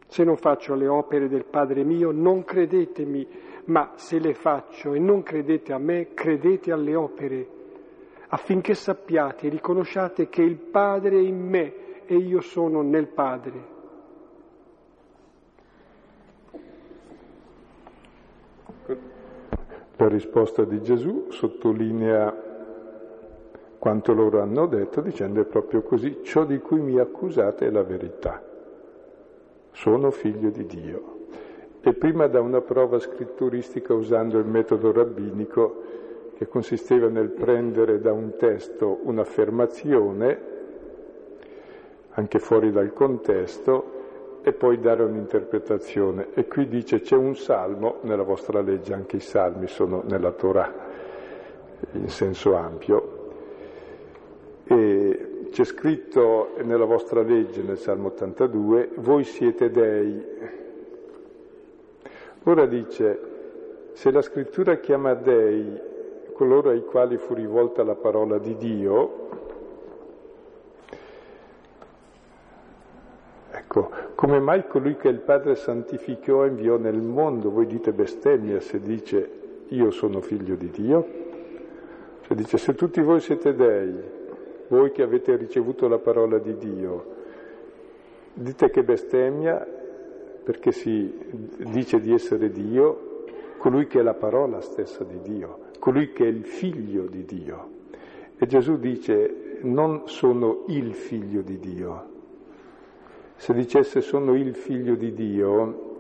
Se non faccio le opere del Padre mio, non credetemi, ma se le faccio e non credete a me, credete alle opere, affinché sappiate e riconosciate che il Padre è in me e io sono nel Padre. La risposta di Gesù sottolinea quanto loro hanno detto dicendo è proprio così, ciò di cui mi accusate è la verità sono figlio di Dio. E prima da una prova scritturistica usando il metodo rabbinico che consisteva nel prendere da un testo un'affermazione, anche fuori dal contesto, e poi dare un'interpretazione. E qui dice c'è un salmo, nella vostra legge anche i salmi sono nella Torah in senso ampio, e c'è scritto nella vostra legge, nel Salmo 82, voi siete dei. Ora dice, se la scrittura chiama dei coloro ai quali fu rivolta la parola di Dio, ecco, come mai colui che il Padre santificò e inviò nel mondo, voi dite bestemmia se dice io sono figlio di Dio? Cioè dice se tutti voi siete dei, voi che avete ricevuto la parola di Dio, dite che bestemmia perché si dice di essere Dio, colui che è la parola stessa di Dio, colui che è il figlio di Dio. E Gesù dice non sono il figlio di Dio. Se dicesse sono il figlio di Dio,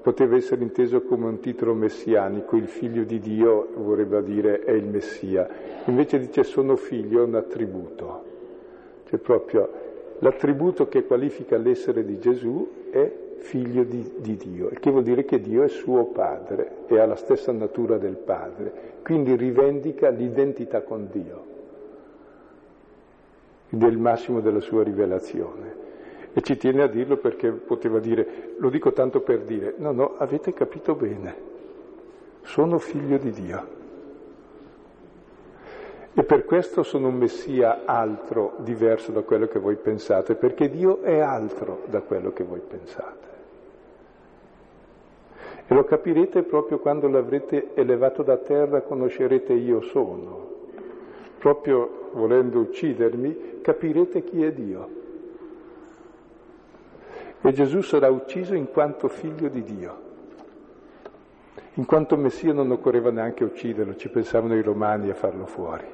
poteva essere inteso come un titolo messianico, il figlio di Dio vorrebbe dire è il Messia, invece dice sono figlio è un attributo, cioè proprio l'attributo che qualifica l'essere di Gesù è figlio di, di Dio, il che vuol dire che Dio è suo padre e ha la stessa natura del padre, quindi rivendica l'identità con Dio, del massimo della sua rivelazione. E ci tiene a dirlo perché poteva dire, lo dico tanto per dire, no, no, avete capito bene, sono figlio di Dio. E per questo sono un Messia altro, diverso da quello che voi pensate, perché Dio è altro da quello che voi pensate. E lo capirete proprio quando l'avrete elevato da terra, conoscerete io sono. Proprio volendo uccidermi, capirete chi è Dio. E Gesù sarà ucciso in quanto figlio di Dio. In quanto Messia non occorreva neanche ucciderlo, ci pensavano i romani a farlo fuori.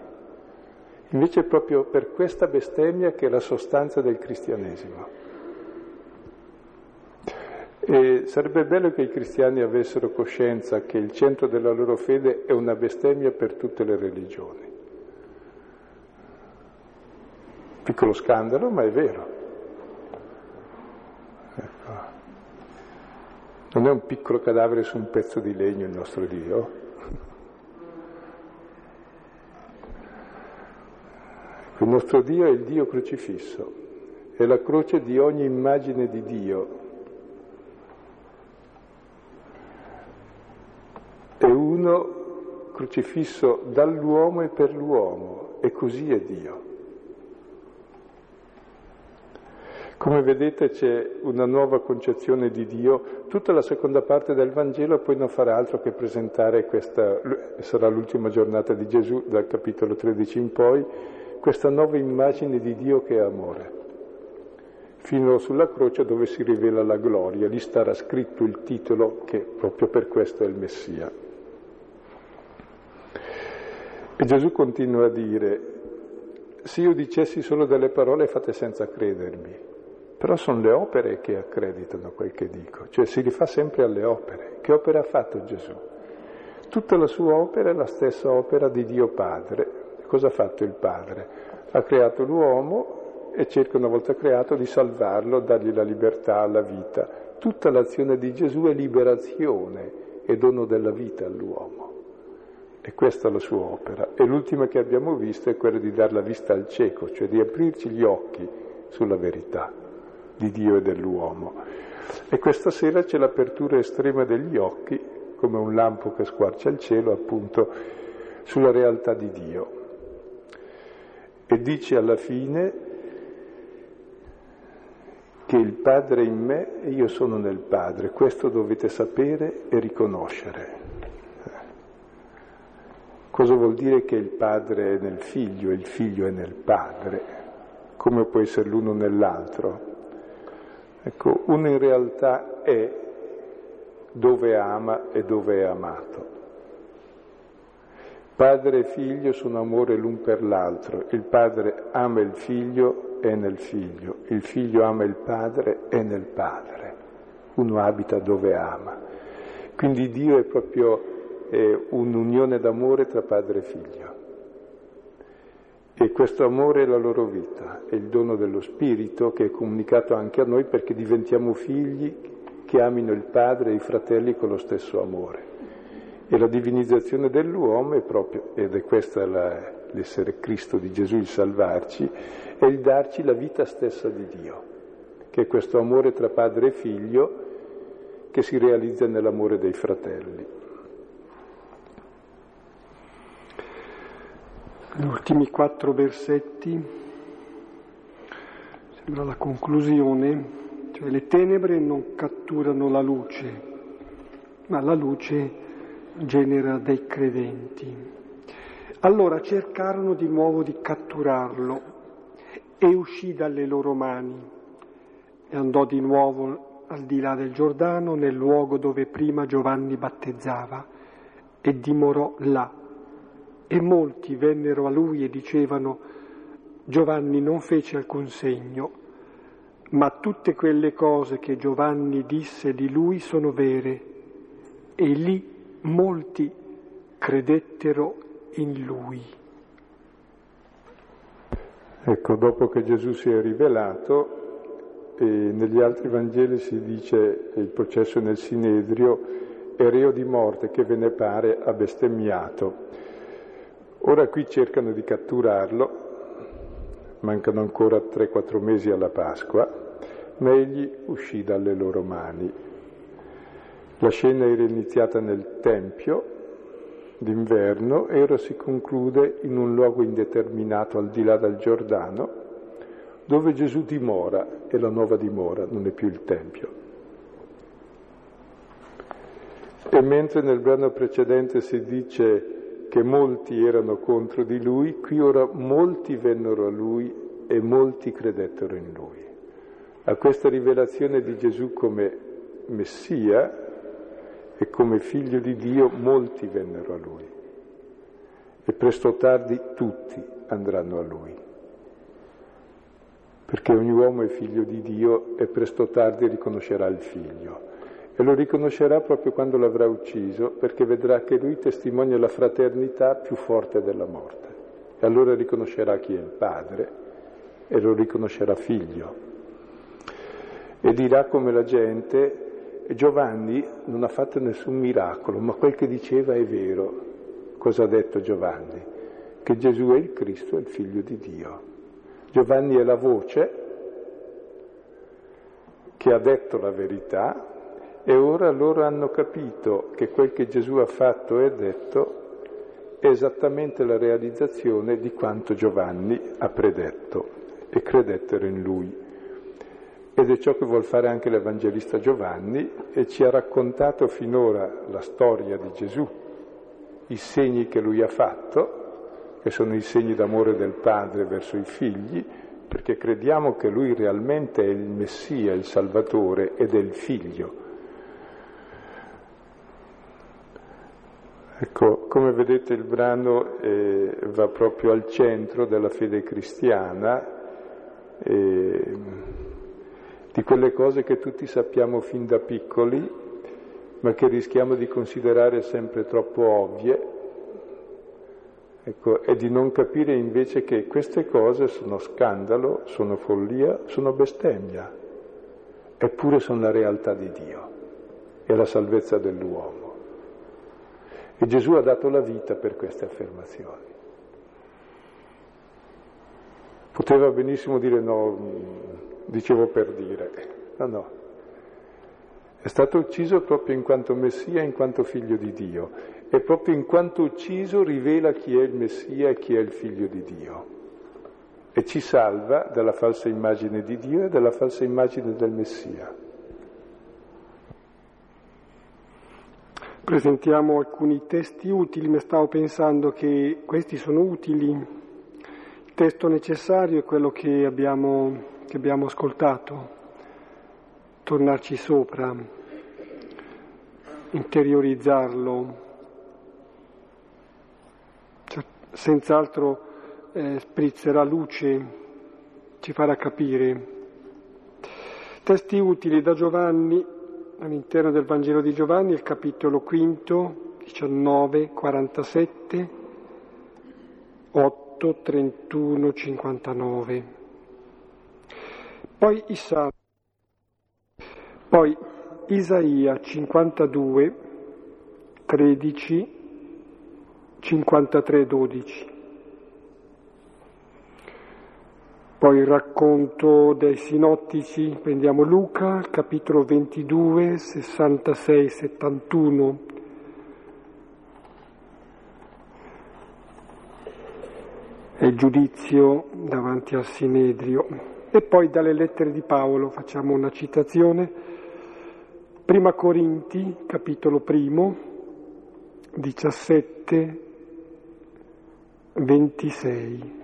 Invece è proprio per questa bestemmia che è la sostanza del cristianesimo. E sarebbe bello che i cristiani avessero coscienza che il centro della loro fede è una bestemmia per tutte le religioni. Piccolo scandalo, ma è vero. Ecco. Non è un piccolo cadavere su un pezzo di legno il nostro Dio. Il nostro Dio è il Dio crocifisso, è la croce di ogni immagine di Dio. È uno crocifisso dall'uomo e per l'uomo, e così è Dio. Come vedete c'è una nuova concezione di Dio, tutta la seconda parte del Vangelo poi non farà altro che presentare questa, sarà l'ultima giornata di Gesù dal capitolo 13 in poi, questa nuova immagine di Dio che è amore, fino sulla croce dove si rivela la gloria, lì starà scritto il titolo che proprio per questo è il Messia. E Gesù continua a dire, se io dicessi solo delle parole fate senza credermi, però sono le opere che accreditano quel che dico, cioè si rifà sempre alle opere. Che opera ha fatto Gesù? Tutta la sua opera è la stessa opera di Dio Padre, Cosa ha fatto il Padre? Ha creato l'uomo e cerca una volta creato di salvarlo, dargli la libertà, la vita. Tutta l'azione di Gesù è liberazione e dono della vita all'uomo. E questa è la sua opera. E l'ultima che abbiamo visto è quella di dare la vista al cieco, cioè di aprirci gli occhi sulla verità di Dio e dell'uomo. E questa sera c'è l'apertura estrema degli occhi, come un lampo che squarcia il cielo, appunto, sulla realtà di Dio e dice alla fine che il Padre in me e io sono nel Padre, questo dovete sapere e riconoscere. Cosa vuol dire che il Padre è nel Figlio e il Figlio è nel Padre? Come può essere l'uno nell'altro? Ecco, uno in realtà è dove ama e dove è amato. Padre e figlio sono amore l'un per l'altro, il padre ama il figlio e nel figlio, il figlio ama il padre e nel padre, uno abita dove ama. Quindi Dio è proprio eh, un'unione d'amore tra padre e figlio. E questo amore è la loro vita, è il dono dello Spirito che è comunicato anche a noi perché diventiamo figli che amino il padre e i fratelli con lo stesso amore. E la divinizzazione dell'uomo è proprio, ed è questo l'essere Cristo di Gesù, il salvarci, è il darci la vita stessa di Dio, che è questo amore tra padre e figlio che si realizza nell'amore dei fratelli. Gli ultimi quattro versetti, sembra la conclusione, cioè le tenebre non catturano la luce, ma la luce genera dei credenti. Allora cercarono di nuovo di catturarlo e uscì dalle loro mani e andò di nuovo al di là del Giordano, nel luogo dove prima Giovanni battezzava, e dimorò là. E molti vennero a lui e dicevano, Giovanni non fece alcun segno, ma tutte quelle cose che Giovanni disse di lui sono vere. E lì molti credettero in lui. Ecco, dopo che Gesù si è rivelato, e negli altri Vangeli si dice il processo nel Sinedrio, è reo di morte che ve ne pare ha bestemmiato. Ora qui cercano di catturarlo, mancano ancora 3-4 mesi alla Pasqua, ma egli uscì dalle loro mani. La scena era iniziata nel Tempio d'inverno e ora si conclude in un luogo indeterminato al di là del Giordano, dove Gesù dimora, e la nuova dimora, non è più il Tempio. E mentre nel brano precedente si dice che molti erano contro di lui, qui ora molti vennero a lui e molti credettero in lui. A questa rivelazione di Gesù come Messia e come figlio di Dio molti vennero a lui e presto o tardi tutti andranno a lui. Perché ogni uomo è figlio di Dio e presto o tardi riconoscerà il figlio. E lo riconoscerà proprio quando l'avrà ucciso, perché vedrà che lui testimonia la fraternità più forte della morte. E allora riconoscerà chi è il padre e lo riconoscerà figlio. E dirà come la gente, Giovanni non ha fatto nessun miracolo, ma quel che diceva è vero. Cosa ha detto Giovanni? Che Gesù è il Cristo, è il figlio di Dio. Giovanni è la voce che ha detto la verità e ora loro hanno capito che quel che Gesù ha fatto e detto è esattamente la realizzazione di quanto Giovanni ha predetto e credettero in lui. Ed è ciò che vuol fare anche l'Evangelista Giovanni e ci ha raccontato finora la storia di Gesù, i segni che lui ha fatto, che sono i segni d'amore del Padre verso i figli, perché crediamo che lui realmente è il Messia, il Salvatore ed è il Figlio Ecco, come vedete il brano eh, va proprio al centro della fede cristiana, eh, di quelle cose che tutti sappiamo fin da piccoli, ma che rischiamo di considerare sempre troppo ovvie, ecco, e di non capire invece che queste cose sono scandalo, sono follia, sono bestemmia, eppure sono la realtà di Dio e la salvezza dell'uomo. E Gesù ha dato la vita per queste affermazioni. Poteva benissimo dire no, dicevo per dire, no, no. È stato ucciso proprio in quanto Messia, in quanto figlio di Dio. E proprio in quanto ucciso rivela chi è il Messia e chi è il figlio di Dio. E ci salva dalla falsa immagine di Dio e dalla falsa immagine del Messia. Presentiamo alcuni testi utili, ma stavo pensando che questi sono utili. Il testo necessario è quello che abbiamo, che abbiamo ascoltato, tornarci sopra, interiorizzarlo. Cioè, senz'altro eh, sprizzerà luce, ci farà capire. Testi utili da Giovanni all'interno del Vangelo di Giovanni, il capitolo quinto, 19, 47, 8, 31, 59. Poi Isa, poi Isaia 52, 13, 53, 12. Poi il racconto dei sinottici, prendiamo Luca, capitolo 22, 66, 71. È il giudizio davanti al Sinedrio. E poi dalle lettere di Paolo facciamo una citazione. Prima Corinti, capitolo primo, 17, 26.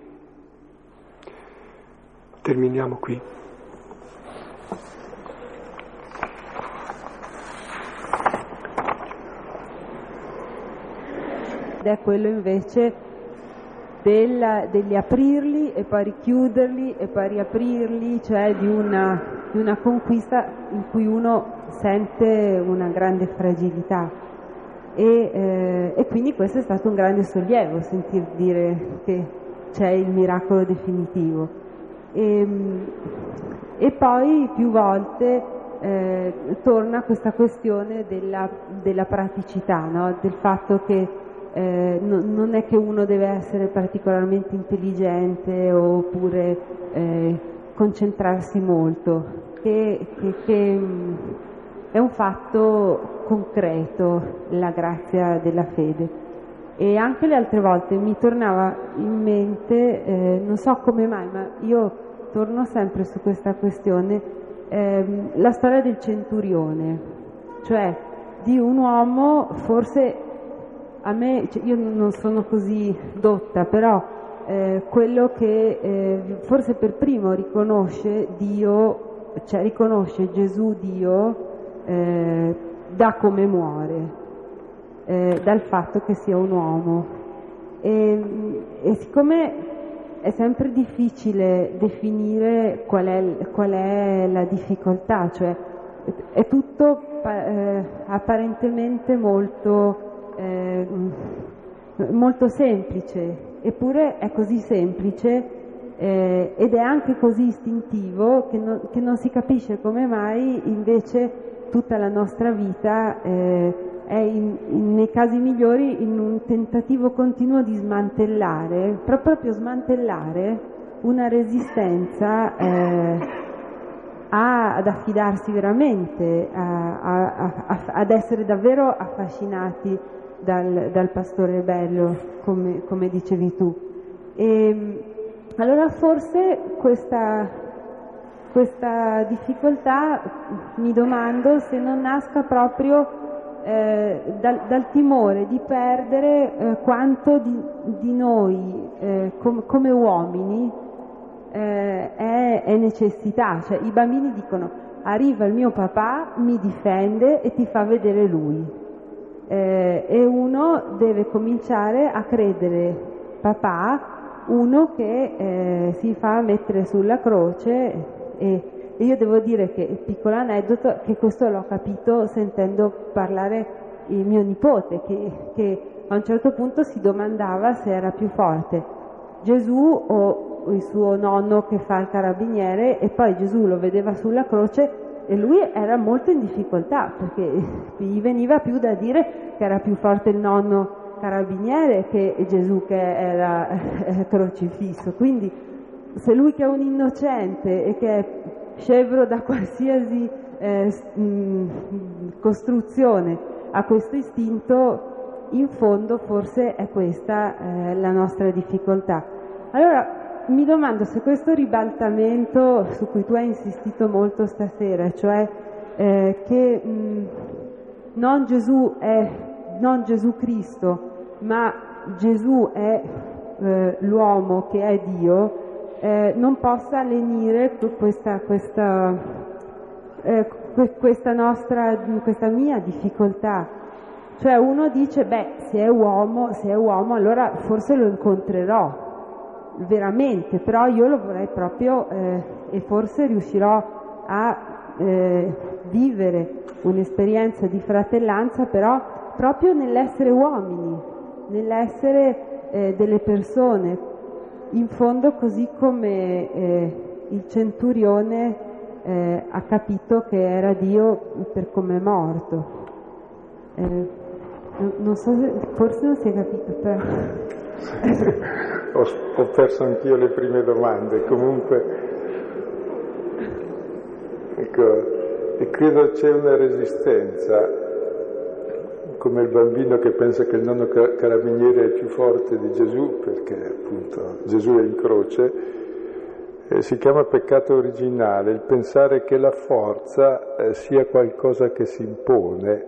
Terminiamo qui. Ed è quello invece della, degli aprirli e poi richiuderli e poi riaprirli, cioè di una, di una conquista in cui uno sente una grande fragilità. E, eh, e, quindi questo è stato un grande sollievo, sentir dire che c'è il miracolo definitivo. E, ehm, e poi più volte eh, torna questa questione della, della praticità, no? del fatto che eh, no, non è che uno deve essere particolarmente intelligente oppure eh, concentrarsi molto, che, che, che mm, è un fatto concreto la grazia della fede. E anche le altre volte mi tornava in mente, eh, non so come mai, ma io torno sempre su questa questione, ehm, la storia del centurione, cioè di un uomo, forse a me, cioè io non sono così dotta, però eh, quello che eh, forse per primo riconosce Dio, cioè riconosce Gesù Dio eh, da come muore eh, dal fatto che sia un uomo. E, e siccome è sempre difficile definire qual è, qual è la difficoltà, cioè è tutto eh, apparentemente molto, eh, molto semplice, eppure è così semplice eh, ed è anche così istintivo che, no, che, non si capisce come mai invece tutta la nostra vita eh, è in, in, nei casi migliori in un tentativo continuo di smantellare, proprio smantellare una resistenza eh, a, ad affidarsi veramente, a, a, ad essere davvero affascinati dal, dal pastore bello, come, come dicevi tu. E, allora forse questa, questa difficoltà mi domando se non nasca proprio eh, dal, dal, timore di perdere eh, quanto di, di noi eh, com, come uomini eh, è, è, necessità. Cioè, I bambini dicono arriva il mio papà, mi difende e ti fa vedere lui. Eh, e uno deve cominciare a credere papà uno che eh, si fa mettere sulla croce e, e, io devo dire che, piccolo aneddoto, che questo l'ho capito sentendo parlare il mio nipote, che, che a un certo punto si domandava se era più forte Gesù o il suo nonno che fa il carabiniere e poi Gesù lo vedeva sulla croce e lui era molto in difficoltà perché [laughs] gli veniva più da dire che era più forte il nonno carabiniere che Gesù che era [laughs] crocifisso. Quindi se lui che è un innocente e che è scevro da qualsiasi eh, mh, costruzione ha questo istinto, in fondo forse è questa eh, la nostra difficoltà. Allora mi domando se questo ribaltamento su cui tu hai insistito molto stasera, cioè eh, che mh, non Gesù è non Gesù Cristo ma Gesù è eh, l'uomo che è Dio, eh, non possa lenire questa, questa, eh, questa, nostra, questa mia difficoltà. Cioè uno dice, beh, se è uomo, se è uomo, allora forse lo incontrerò veramente, però io lo vorrei proprio eh, e forse riuscirò a eh, vivere un'esperienza di fratellanza, però proprio nell'essere uomini, nell'essere eh, delle persone, in fondo così come eh, il centurione eh, ha capito che era Dio per come è morto. Eh, non so se, forse non si è capito, però... ho, ho perso anch'io le prime domande, comunque... Ecco, e credo c'è una resistenza come il bambino che pensa che il nonno carabiniere è più forte di Gesù, perché appunto Gesù è in croce, eh, si chiama peccato originale, il pensare che la forza eh, sia qualcosa che si impone.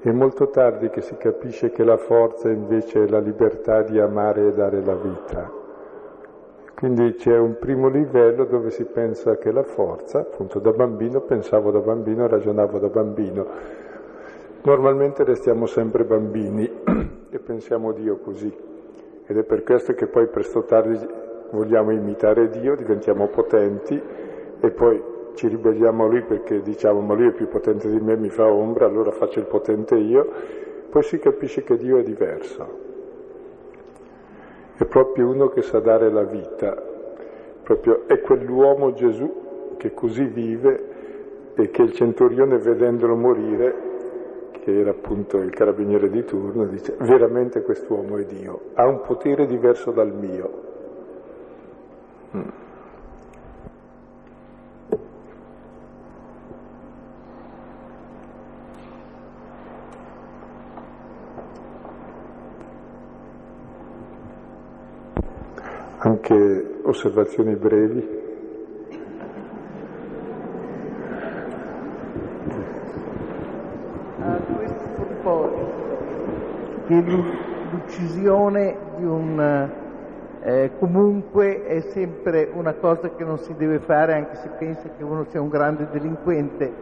È molto tardi che si capisce che la forza invece è la libertà di amare e dare la vita. Quindi c'è un primo livello dove si pensa che la forza, appunto da bambino pensavo da bambino, ragionavo da bambino, Normalmente restiamo sempre bambini [clears throat] e pensiamo Dio così. Ed è per questo che poi presto o tardi vogliamo imitare Dio, diventiamo potenti e poi ci ribelliamo a Lui perché diciamo ma Lui è più potente di me, mi fa ombra, allora faccio il potente io, poi si capisce che Dio è diverso. È proprio uno che sa dare la vita, proprio è quell'uomo Gesù che così vive e che il centurione vedendolo morire che era appunto il carabiniere di turno, dice veramente quest'uomo è Dio, ha un potere diverso dal mio. Mm. Anche osservazioni brevi. che l'uccisione di un eh, comunque è sempre una cosa che non si deve fare anche se pensa che uno sia un grande delinquente.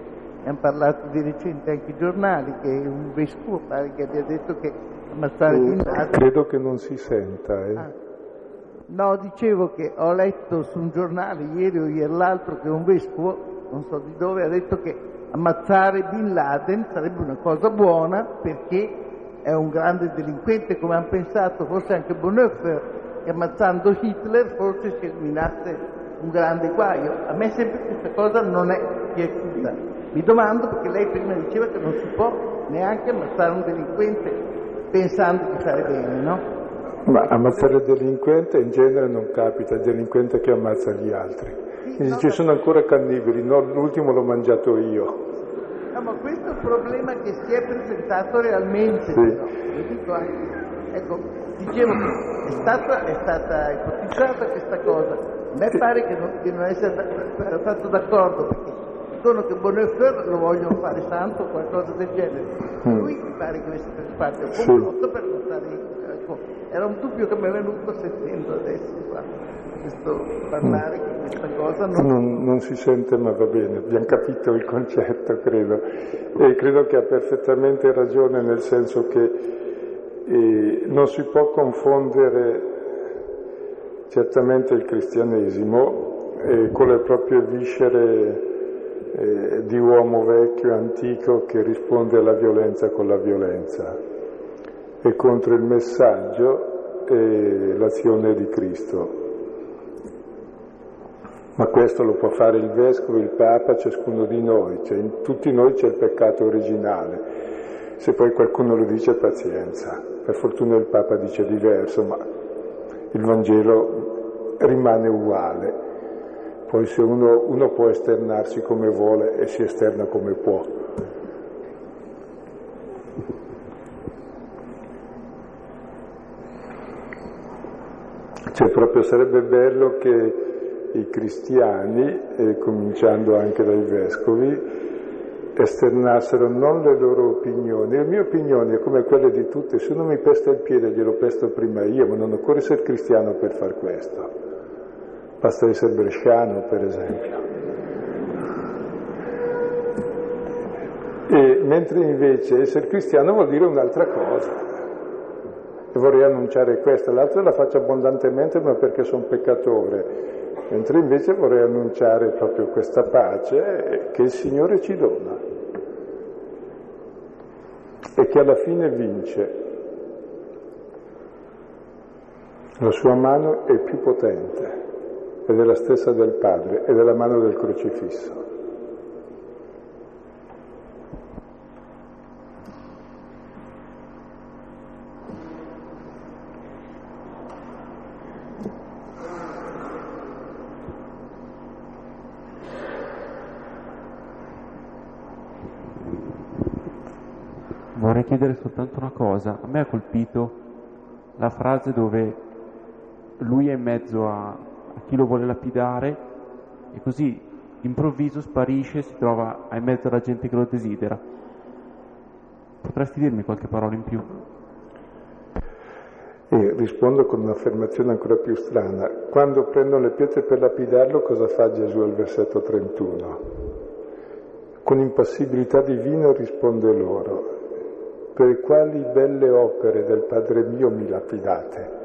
Hanno parlato di recente anche i giornali che un vescovo pare che abbia detto che ammazzare gli indagini... Credo che non si senta. Eh. Ah. No, dicevo che ho letto su un giornale ieri o ieri l'altro che un vescovo, non so di dove, ha detto che ammazzare Bin Laden sarebbe una cosa buona perché è un grande delinquente come hanno pensato forse anche Bonhoeffer che ammazzando Hitler forse si eliminasse un grande guaio. A me sempre questa cosa non è piaciuta. Mi domando perché lei prima diceva che non si può neanche ammazzare un delinquente pensando di fare bene, no? Ma ammazzare il delinquente in genere non capita, il delinquente che ammazza gli altri. Sì, no, ci sono ancora cannibali, no, l'ultimo l'ho mangiato io. No, ma questo è un problema che si è presentato realmente. Sì. No? dico anche, ecco, dicevo che è stata, è stata ipotizzata questa cosa. A me pare che non, che non essere stato d'accordo perché dicono che Bonhoeffer lo vogliono fare santo o qualcosa del genere. Mm. Lui mi pare che avesse preso parte un complotto per portare ecco, era un dubbio che mi è venuto sentendo adesso qua, questo parlare mm questa cosa non... Non, non... si sente ma va bene, abbiamo capito il concetto credo e credo che ha perfettamente ragione nel senso che eh, non si può confondere certamente il cristianesimo eh, con le proprie viscere eh, di uomo vecchio, antico che risponde alla violenza con la violenza e contro il messaggio e l'azione di Cristo. Ma questo lo può fare il vescovo, il papa, ciascuno di noi, cioè in tutti noi c'è il peccato originale. Se poi qualcuno lo dice, pazienza. Per fortuna il papa dice diverso, ma il Vangelo rimane uguale. Poi se uno, uno può esternarsi come vuole e si esterna come può. Cioè proprio sarebbe bello che i cristiani, e cominciando anche dai vescovi, esternassero non le loro opinioni. Le mie opinioni, come quelle di tutti, se uno mi pesta il piede glielo pesto prima io, ma non occorre essere cristiano per far questo. Basta essere bresciano, per esempio. E, mentre invece essere cristiano vuol dire un'altra cosa. E vorrei annunciare questa, l'altra la faccio abbondantemente ma perché sono peccatore mentre invece vorrei annunciare proprio questa pace che il Signore ci dona e che alla fine vince. La sua mano è più potente ed è la stessa del Padre ed è la mano del crocifisso. vorrei chiedere soltanto una cosa. A me ha colpito la frase dove lui è in mezzo a, a chi lo vuole lapidare e così improvviso sparisce e si trova in mezzo alla gente che lo desidera. Potresti dirmi qualche parola in più? E rispondo con un'affermazione ancora più strana. Quando prendono le pietre per lapidarlo, cosa fa Gesù al versetto 31? Con impassibilità divina risponde loro, per quali belle opere del Padre mio mi lapidate.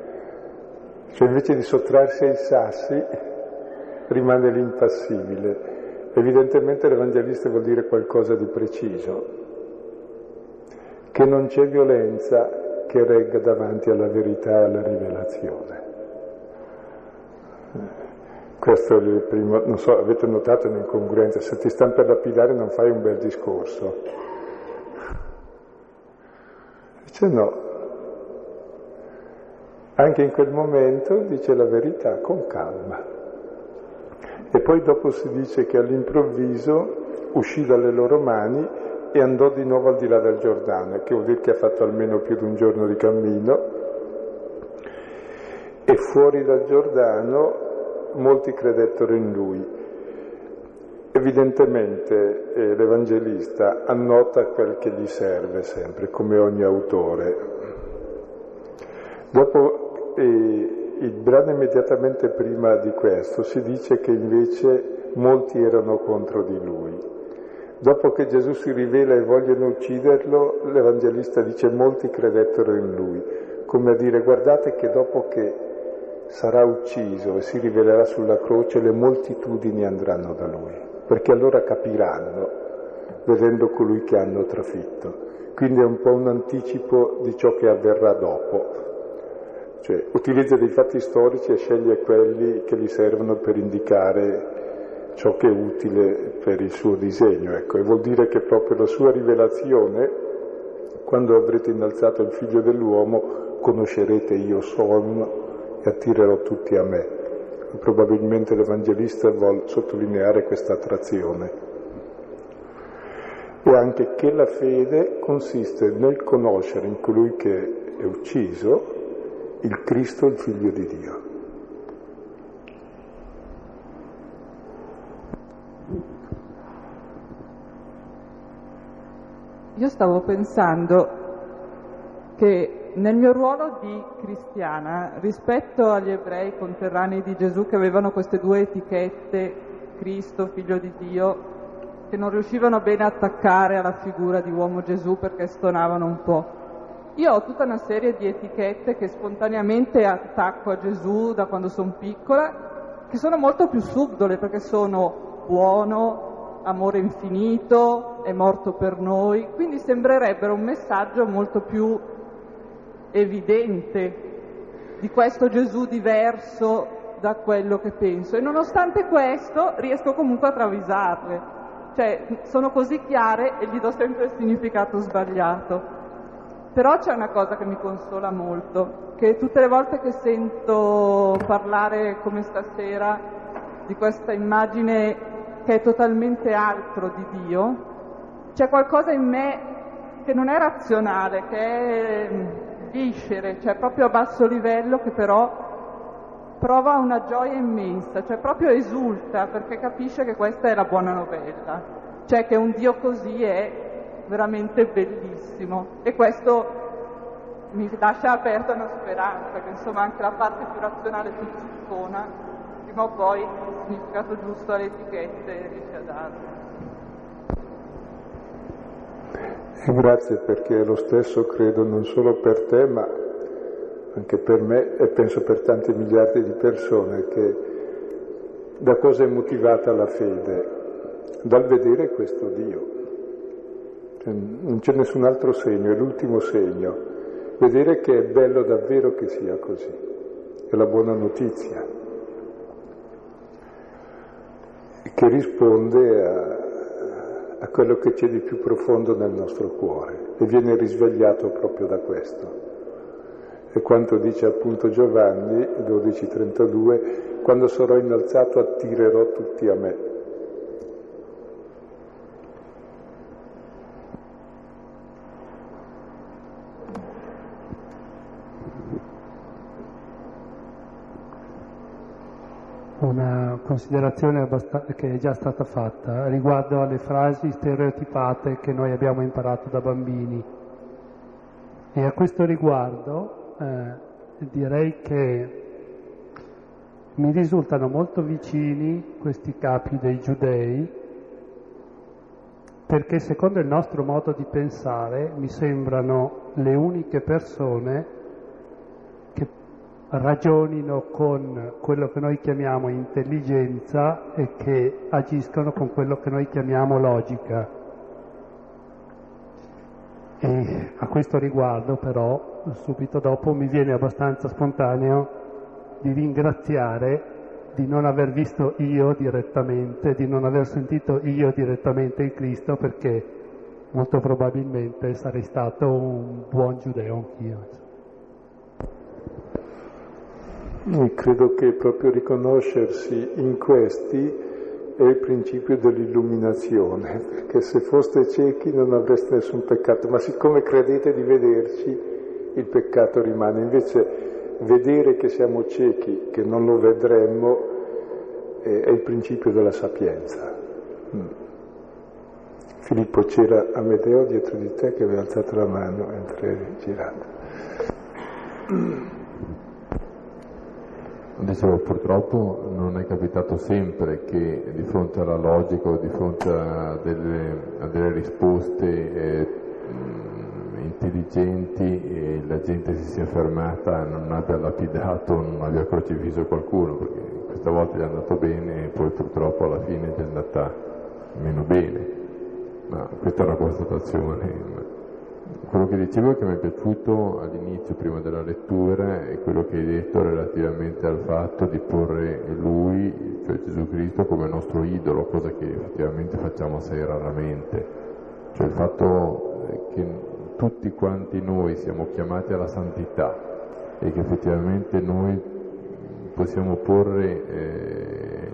Cioè invece di sottrarsi ai sassi rimane l'impassibile. Evidentemente l'Evangelista vuol dire qualcosa di preciso, che non c'è violenza che regga davanti alla verità e alla rivelazione. Questo è il primo, non so, avete notato un'incongruenza, se ti stanno per lapidare non fai un bel discorso Dice no. Anche in quel momento dice la verità con calma. E poi dopo si dice che all'improvviso uscì dalle loro mani e andò di nuovo al di là del Giordano, che vuol dire che ha fatto almeno più di un giorno di cammino. E fuori dal Giordano molti credettero in lui. Evidentemente eh, l'Evangelista annota quel che gli serve sempre, come ogni autore. Dopo eh, il brano immediatamente prima di questo si dice che invece molti erano contro di lui. Dopo che Gesù si rivela e vogliono ucciderlo, l'Evangelista dice molti credettero in lui, come a dire guardate che dopo che sarà ucciso e si rivelerà sulla croce le moltitudini andranno da lui perché allora capiranno vedendo colui che hanno trafitto. Quindi è un po' un anticipo di ciò che avverrà dopo. Cioè, utilizza dei fatti storici e sceglie quelli che gli servono per indicare ciò che è utile per il suo disegno. Ecco. E vuol dire che proprio la sua rivelazione, quando avrete innalzato il figlio dell'uomo, conoscerete io sono e attirerò tutti a me. Probabilmente l'Evangelista vuole sottolineare questa attrazione. E anche che la fede consiste nel conoscere in colui che è ucciso il Cristo, il Figlio di Dio. Io stavo pensando che nel mio ruolo di cristiana, rispetto agli ebrei conterranei di Gesù che avevano queste due etichette, Cristo, figlio di Dio, che non riuscivano bene a attaccare alla figura di uomo Gesù perché stonavano un po'. Io ho tutta una serie di etichette che spontaneamente attacco a Gesù da quando sono piccola, che sono molto più subdole perché sono buono, amore infinito, è morto per noi, quindi sembrerebbero un messaggio molto più evidente di questo Gesù diverso da quello che penso e nonostante questo riesco comunque a travisarle, cioè sono così chiare e gli do sempre il significato sbagliato. Però c'è una cosa che mi consola molto, che tutte le volte che sento parlare come stasera di questa immagine che è totalmente altro di Dio, c'è qualcosa in me che non è razionale, che è viscere, cioè proprio a basso livello, che però prova una gioia immensa, cioè proprio esulta perché capisce che questa è la buona novella, cioè che un Dio così è veramente bellissimo e questo mi lascia aperta una speranza che insomma anche la parte più razionale, più zuccona, prima o poi il significato giusto alle etichette riesce a darlo. E grazie perché è lo stesso credo non solo per te ma anche per me e penso per tanti miliardi di persone che da cosa è motivata la fede? Dal vedere questo Dio. Cioè, non c'è nessun altro segno, è l'ultimo segno. Vedere che è bello davvero che sia così. È la buona notizia. Che risponde a, a quello che c'è di più profondo nel nostro cuore e viene risvegliato proprio da questo. E quanto dice appunto Giovanni 12:32, quando sarò innalzato attirerò tutti a me. Una considerazione che è già stata fatta riguardo alle frasi stereotipate che noi abbiamo imparato da bambini. E a questo riguardo eh, direi che mi risultano molto vicini questi capi dei giudei perché secondo il nostro modo di pensare mi sembrano le uniche persone ragionino con quello che noi chiamiamo intelligenza e che agiscono con quello che noi chiamiamo logica. E a questo riguardo però subito dopo mi viene abbastanza spontaneo di ringraziare di non aver visto io direttamente, di non aver sentito io direttamente il Cristo perché molto probabilmente sarei stato un buon giudeo anch'io. Io credo che proprio riconoscersi in questi è il principio dell'illuminazione, perché se foste ciechi non avreste nessun peccato, ma siccome credete di vederci, il peccato rimane. Invece vedere che siamo ciechi, che non lo vedremmo, è, il principio della sapienza. Mm. Filippo c'era Amedeo dietro di te che aveva alzato la mano mentre girato. Dicevo, purtroppo non è capitato sempre che di fronte alla logica o di fronte a delle, a delle risposte eh, intelligenti eh, la gente si sia fermata, non abbia lapidato, non abbia crocifisso qualcuno, perché questa volta gli è andato bene e poi purtroppo alla fine gli è andata meno bene. Ma questa è una constatazione. Quello che dicevo che mi è piaciuto all'inizio, prima della lettura, è quello che hai detto relativamente al fatto di porre Lui, cioè Gesù Cristo, come nostro idolo, cosa che effettivamente facciamo assai raramente. Cioè il fatto che tutti quanti noi siamo chiamati alla santità e che effettivamente noi possiamo porre eh,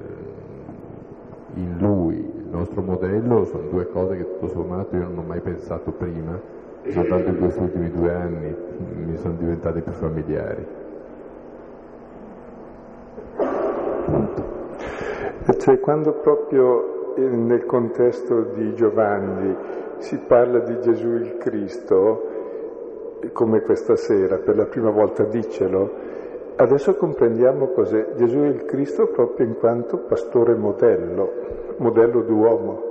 in Lui il nostro modello, sono due cose che tutto sommato io non ho mai pensato prima soltanto in questi ultimi due anni mi sono diventate più familiari. Cioè, quando proprio nel contesto di Giovanni si parla di Gesù il Cristo, come questa sera, per la prima volta dicelo, adesso comprendiamo cos'è Gesù il Cristo proprio in quanto pastore modello, modello d'uomo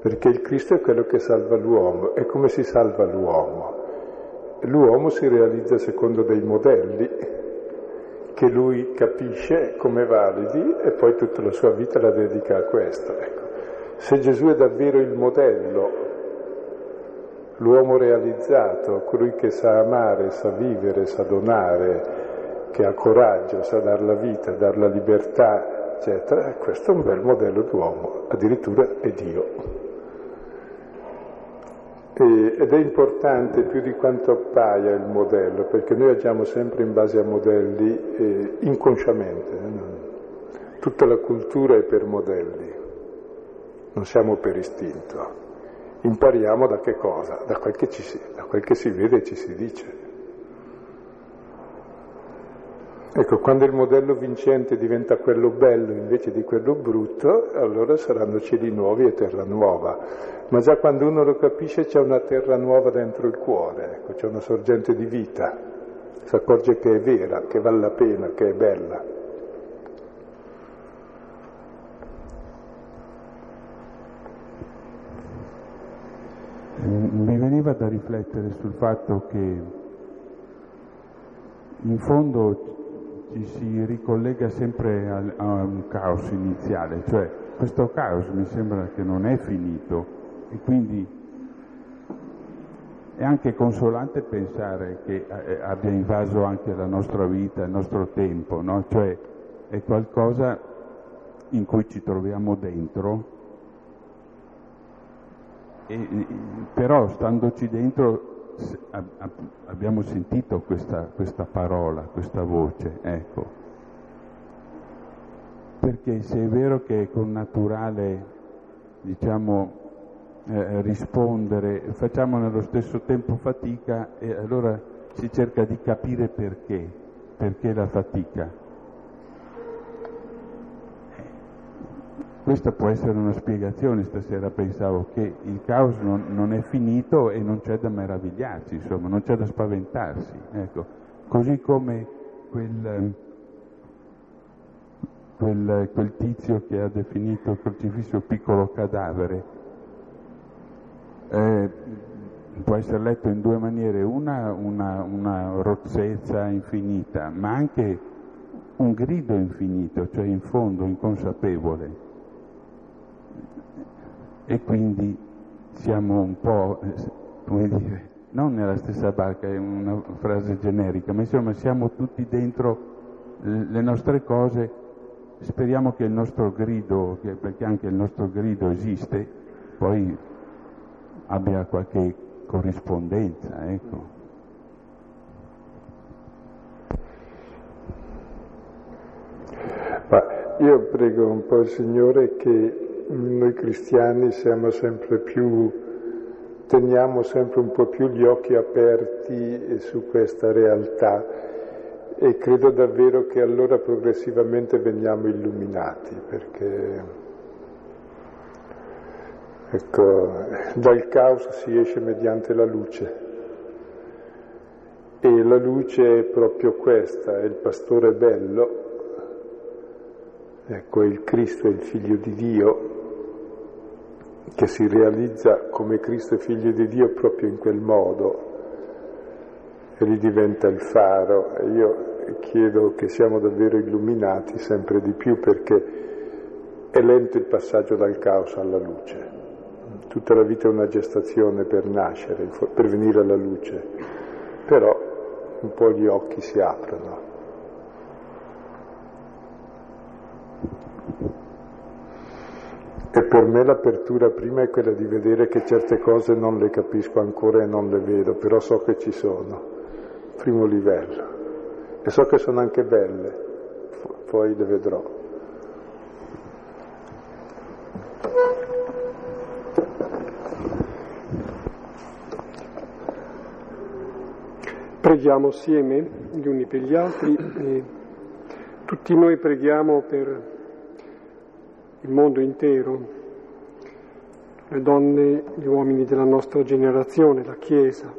perché il Cristo è quello che salva l'uomo. E come si salva l'uomo? L'uomo si realizza secondo dei modelli che lui capisce come validi e poi tutta la sua vita la dedica a questo. Ecco. Se Gesù è davvero il modello, l'uomo realizzato, colui che sa amare, sa vivere, sa donare, che ha coraggio, sa dar la vita, dar la libertà, eccetera, questo è un bel modello d'uomo, addirittura è Dio. E, ed è importante più di quanto appaia il modello, perché noi agiamo sempre in base a modelli eh, inconsciamente. Eh? Tutta la cultura è per modelli, non siamo per istinto. Impariamo da che cosa? Da quel che, si, da quel che si vede e ci si dice. Ecco, quando il modello vincente diventa quello bello invece di quello brutto, allora saranno cieli nuovi e terra nuova. Ma già quando uno lo capisce c'è una terra nuova dentro il cuore, ecco, c'è una sorgente di vita, si accorge che è vera, che vale la pena, che è bella. Mi veniva da riflettere sul fatto che in fondo ci si ricollega sempre a, a un caos iniziale, cioè questo caos mi sembra che non è finito e quindi è anche consolante pensare che eh, abbia invaso anche la nostra vita, il nostro tempo, no? cioè è qualcosa in cui ci troviamo dentro, e, però standoci dentro abbiamo sentito questa, questa parola, questa voce, ecco. Perché se è vero che è con naturale, diciamo, eh, rispondere, facciamo nello stesso tempo fatica e allora si cerca di capire perché, perché la fatica. Questa può essere una spiegazione, stasera pensavo che il caos non, non, è finito e non c'è da meravigliarsi, insomma, non c'è da spaventarsi. Ecco. Così come quel, quel, quel tizio che ha definito il crocifisso piccolo cadavere, eh, può essere letto in due maniere, una, una, una rozzezza infinita, ma anche un grido infinito, cioè in fondo inconsapevole e quindi siamo un po', come dire, non nella stessa barca, è una frase generica, ma insomma siamo tutti dentro le nostre cose, speriamo che il nostro grido, perché anche il nostro grido esiste, poi abbia qualche corrispondenza, ecco. Ma io prego un po' il Signore che noi cristiani siamo sempre più, teniamo sempre un po' più gli occhi aperti su questa realtà e credo davvero che allora progressivamente veniamo illuminati perché ecco, dal caos si esce mediante la luce e la luce è proprio questa, è il pastore bello, ecco, è il Cristo, è il figlio di Dio che si realizza come Cristo figlio di Dio proprio in quel modo e gli diventa il faro. E io chiedo che siamo davvero illuminati sempre di più perché è lento il passaggio dal caos alla luce. tutta la vita è una gestazione per nascere, per venire alla luce, però un po' gli occhi si aprono. E per me l'apertura prima è quella di vedere che certe cose non le capisco ancora e non le vedo, però so che ci sono, primo livello. E so che sono anche belle, poi le vedrò. Preghiamo assieme gli uni per gli altri e tutti noi preghiamo per il mondo intero, le donne, gli uomini della nostra generazione, la Chiesa,